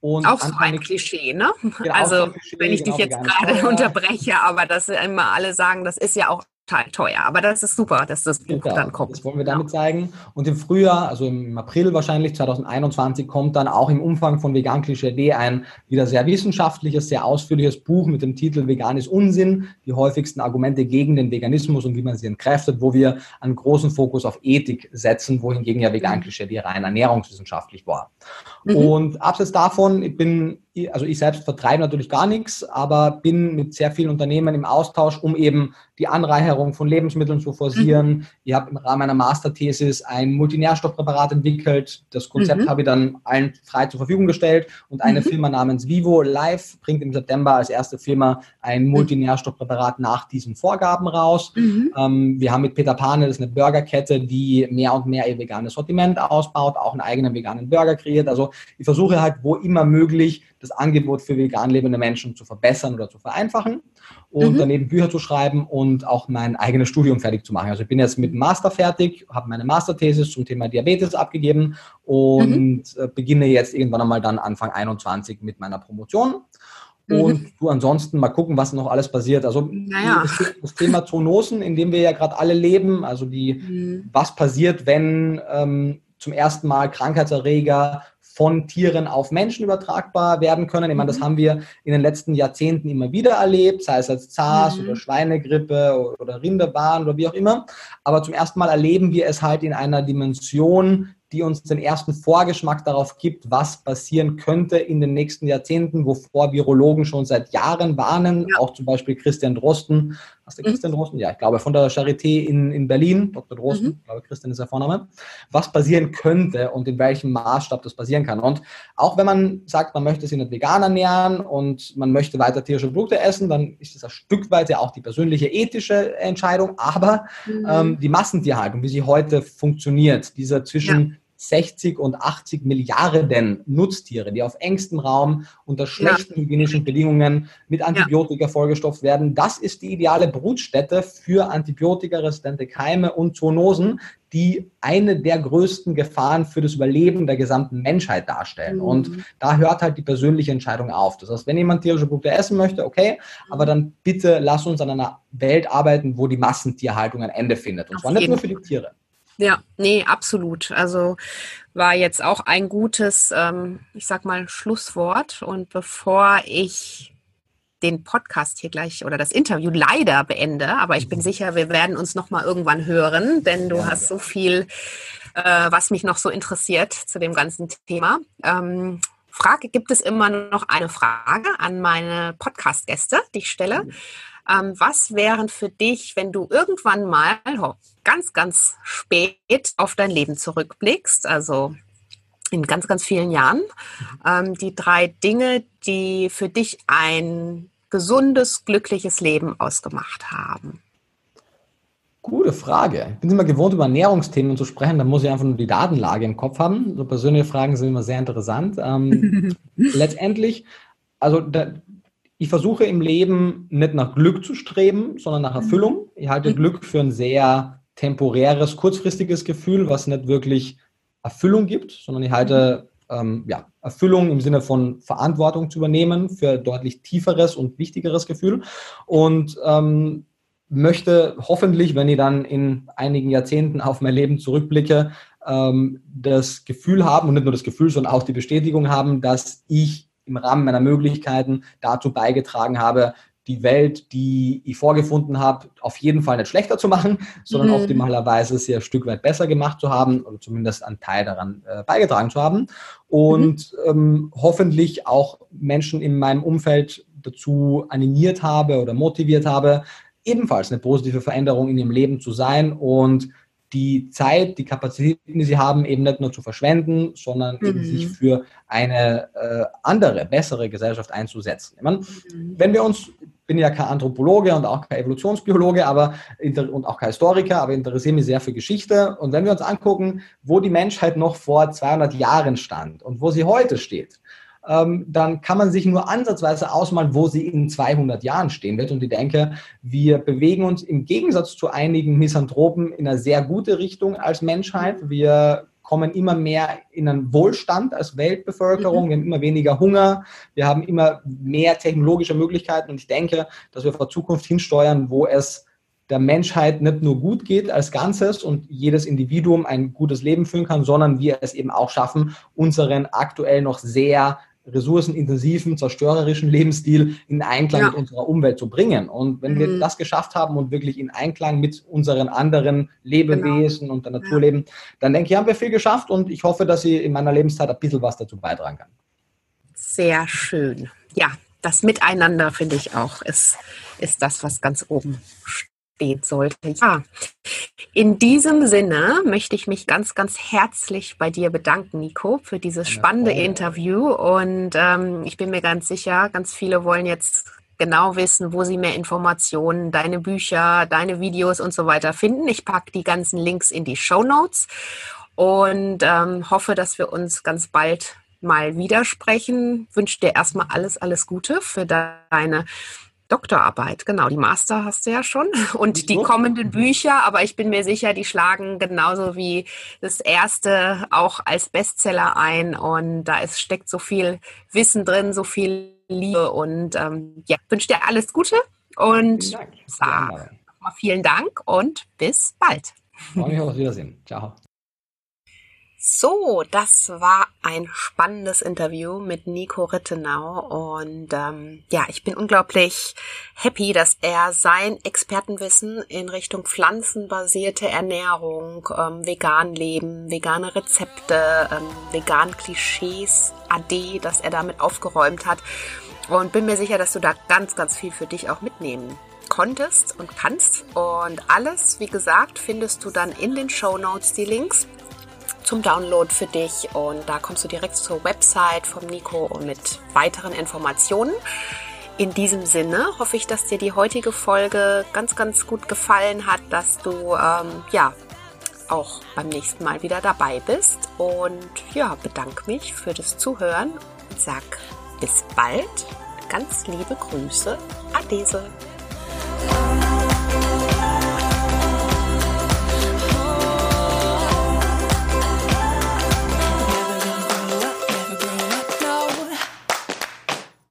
Speaker 2: Und auch so ein Klischee, ne? Genau, also, Klischee, wenn ich genau, dich jetzt gerade [LAUGHS] unterbreche, aber dass immer alle sagen, das ist ja auch total teuer. Aber das ist super, dass das Buch genau, dann kommt.
Speaker 3: Das wollen wir damit zeigen. Und im Frühjahr, also im April wahrscheinlich 2021, kommt dann auch im Umfang von Vegan Klischee D ein wieder sehr wissenschaftliches, sehr ausführliches Buch mit dem Titel Vegan ist Unsinn, die häufigsten Argumente gegen den Veganismus und wie man sie entkräftet, wo wir einen großen Fokus auf Ethik setzen, wohingegen ja Vegan Klischee D rein ernährungswissenschaftlich war. Mhm. Und abseits davon, ich bin also ich selbst vertreibe natürlich gar nichts, aber bin mit sehr vielen Unternehmen im Austausch, um eben die Anreicherung von Lebensmitteln zu forcieren. Mhm. Ich habe im Rahmen meiner Masterthesis ein Multinährstoffpräparat entwickelt. Das Konzept mhm. habe ich dann allen frei zur Verfügung gestellt und eine mhm. Firma namens Vivo Live bringt im September als erste Firma ein mhm. Multinährstoffpräparat nach diesen Vorgaben raus. Mhm. Ähm, wir haben mit Peter Pane, das ist eine Burgerkette, die mehr und mehr ihr veganes Sortiment ausbaut, auch einen eigenen veganen Burger kreiert. Also ich versuche halt, wo immer möglich, das Angebot für vegan lebende Menschen zu verbessern oder zu vereinfachen und mhm. daneben Bücher zu schreiben und auch mein eigenes Studium fertig zu machen. Also ich bin jetzt mit dem Master fertig, habe meine Masterthesis zum Thema Diabetes abgegeben und mhm. Äh, beginne jetzt irgendwann einmal dann Anfang 21 mit meiner Promotion. Mhm. Und du ansonsten mal gucken, was noch alles passiert. Also naja. das, Thema Zoonosen, in dem wir ja gerade alle leben, also die, mhm. was passiert, wenn ähm, zum ersten Mal Krankheitserreger von Tieren auf Menschen übertragbar werden können. Ich meine, das mhm. haben wir in den letzten Jahrzehnten immer wieder erlebt, sei es als SARS mhm. oder Schweinegrippe oder Rinderbahn oder wie auch immer. Aber zum ersten Mal erleben wir es halt in einer Dimension, die uns den ersten Vorgeschmack darauf gibt, was passieren könnte in den nächsten Jahrzehnten, wovor Virologen schon seit Jahren warnen, ja. auch zum Beispiel Christian Drosten. Hast du mhm. Christian Drosten? Ja, ich glaube von der Charité in, in Berlin, Dr. Drosten, mhm. ich glaube Christian ist der Vorname, was passieren könnte und in welchem Maßstab das passieren kann. Und auch wenn man sagt, man möchte sich nicht vegan ernähren und man möchte weiter tierische Produkte essen, dann ist das ein Stück weit ja auch die persönliche ethische Entscheidung, aber mhm. ähm, die Massentierhaltung, wie sie heute funktioniert, dieser zwischen ja 60 und 80 Milliarden Nutztiere, die auf engstem Raum unter schlechten ja. hygienischen Bedingungen mit Antibiotika ja. vollgestopft werden. Das ist die ideale Brutstätte für antibiotikaresistente Keime und Zoonosen, die eine der größten Gefahren für das Überleben der gesamten Menschheit darstellen. Mhm. Und da hört halt die persönliche Entscheidung auf. Das heißt, wenn jemand tierische Produkte essen möchte, okay, mhm. aber dann bitte lass uns an einer Welt arbeiten, wo die Massentierhaltung ein Ende findet. Und zwar nicht nur für die Tiere.
Speaker 2: Ja, nee, absolut. Also war jetzt auch ein gutes, ähm, ich sag mal, Schlusswort. Und bevor ich den Podcast hier gleich oder das Interview leider beende, aber ich bin mhm. sicher, wir werden uns noch mal irgendwann hören, denn du ja, hast so viel, äh, was mich noch so interessiert zu dem ganzen Thema. Ähm, Frage, gibt es immer noch eine Frage an meine Podcast-Gäste, die ich stelle? Mhm. Ähm, was wären für dich, wenn du irgendwann mal ganz, ganz spät auf dein Leben zurückblickst, also in ganz, ganz vielen Jahren, ähm, die drei Dinge, die für dich ein gesundes, glückliches Leben ausgemacht haben?
Speaker 3: Gute Frage. Ich bin immer gewohnt, über Ernährungsthemen zu sprechen. Da muss ich einfach nur die Datenlage im Kopf haben. So persönliche Fragen sind immer sehr interessant. Ähm, [LAUGHS] letztendlich, also da, ich versuche im Leben nicht nach Glück zu streben, sondern nach Erfüllung. Ich halte mhm. Glück für ein sehr temporäres, kurzfristiges Gefühl, was nicht wirklich Erfüllung gibt, sondern ich halte ähm, ja, Erfüllung im Sinne von Verantwortung zu übernehmen für deutlich tieferes und wichtigeres Gefühl. Und ähm, möchte hoffentlich, wenn ich dann in einigen Jahrzehnten auf mein Leben zurückblicke, ähm, das Gefühl haben und nicht nur das Gefühl, sondern auch die Bestätigung haben, dass ich im Rahmen meiner Möglichkeiten dazu beigetragen habe, die Welt, die ich vorgefunden habe, auf jeden Fall nicht schlechter zu machen, sondern mhm. optimalerweise sie ein Stück weit besser gemacht zu haben oder zumindest einen Teil daran äh, beigetragen zu haben. Und mhm. ähm, hoffentlich auch Menschen in meinem Umfeld dazu animiert habe oder motiviert habe, ebenfalls eine positive Veränderung in ihrem Leben zu sein und die Zeit, die Kapazitäten, die sie haben, eben nicht nur zu verschwenden, sondern mhm. eben sich für eine äh, andere, bessere Gesellschaft einzusetzen. Meine, mhm. Wenn wir uns, bin ja kein Anthropologe und auch kein Evolutionsbiologe, aber und auch kein Historiker, aber interessiere mich sehr für Geschichte. Und wenn wir uns angucken, wo die Menschheit noch vor 200 Jahren stand und wo sie heute steht, ähm, dann kann man sich nur ansatzweise ausmalen, wo sie in 200 Jahren stehen wird. Und ich denke, wir bewegen uns im Gegensatz zu einigen Misanthropen in eine sehr gute Richtung als Menschheit. Wir kommen immer mehr in einen Wohlstand als Weltbevölkerung. Wir haben immer weniger Hunger. Wir haben immer mehr technologische Möglichkeiten. Und ich denke, dass wir vor Zukunft hinsteuern, wo es der Menschheit nicht nur gut geht als Ganzes und jedes Individuum ein gutes Leben führen kann, sondern wir es eben auch schaffen, unseren aktuell noch sehr ressourcenintensiven, zerstörerischen [LAUGHS] Lebensstil in Einklang ja. mit unserer Umwelt zu bringen. Und wenn mhm. wir das geschafft haben und wirklich in Einklang mit unseren anderen Lebewesen genau. und der Natur ja. leben, dann denke ich, haben wir viel geschafft und ich hoffe, dass ich in meiner Lebenszeit ein bisschen was dazu beitragen kann.
Speaker 2: Sehr schön. Ja, das Miteinander finde ich auch ist, ist das, was ganz oben stehen sollte. Ja, in diesem Sinne möchte ich mich ganz, ganz herzlich bei dir bedanken, Nico, für dieses spannende Interview. Und ähm, ich bin mir ganz sicher, ganz viele wollen jetzt genau wissen, wo sie mehr Informationen, deine Bücher, deine Videos und so weiter finden. Ich packe die ganzen Links in die Show Notes und ähm, hoffe, dass wir uns ganz bald mal widersprechen. Wünsche dir erstmal alles, alles Gute für deine Doktorarbeit, genau. Die Master hast du ja schon. [LAUGHS] Und die kommenden Bücher, aber ich bin mir sicher, die schlagen genauso wie das erste auch als Bestseller ein. Und da ist, steckt so viel Wissen drin, so viel Liebe. Und ähm, ja, wünsche dir alles Gute und vielen Dank. Sag, vielen Dank und bis bald.
Speaker 3: Freue mich auf Wiedersehen. Ciao.
Speaker 1: So, das war ein spannendes Interview mit Nico Rittenau und ähm, ja, ich bin unglaublich happy, dass er sein Expertenwissen in Richtung pflanzenbasierte Ernährung, ähm, vegan Leben, vegane Rezepte, ähm, vegan Klischees, AD, dass er damit aufgeräumt hat und bin mir sicher, dass du da ganz, ganz viel für dich auch mitnehmen konntest und kannst. Und alles, wie gesagt, findest du dann in den Show Notes die Links zum Download für dich und da kommst du direkt zur Website vom Nico und mit weiteren Informationen. In diesem Sinne hoffe ich, dass dir die heutige Folge ganz, ganz gut gefallen hat, dass du ähm, ja auch beim nächsten Mal wieder dabei bist und ja, bedanke mich für das Zuhören und sag bis bald. Ganz liebe Grüße, Adese.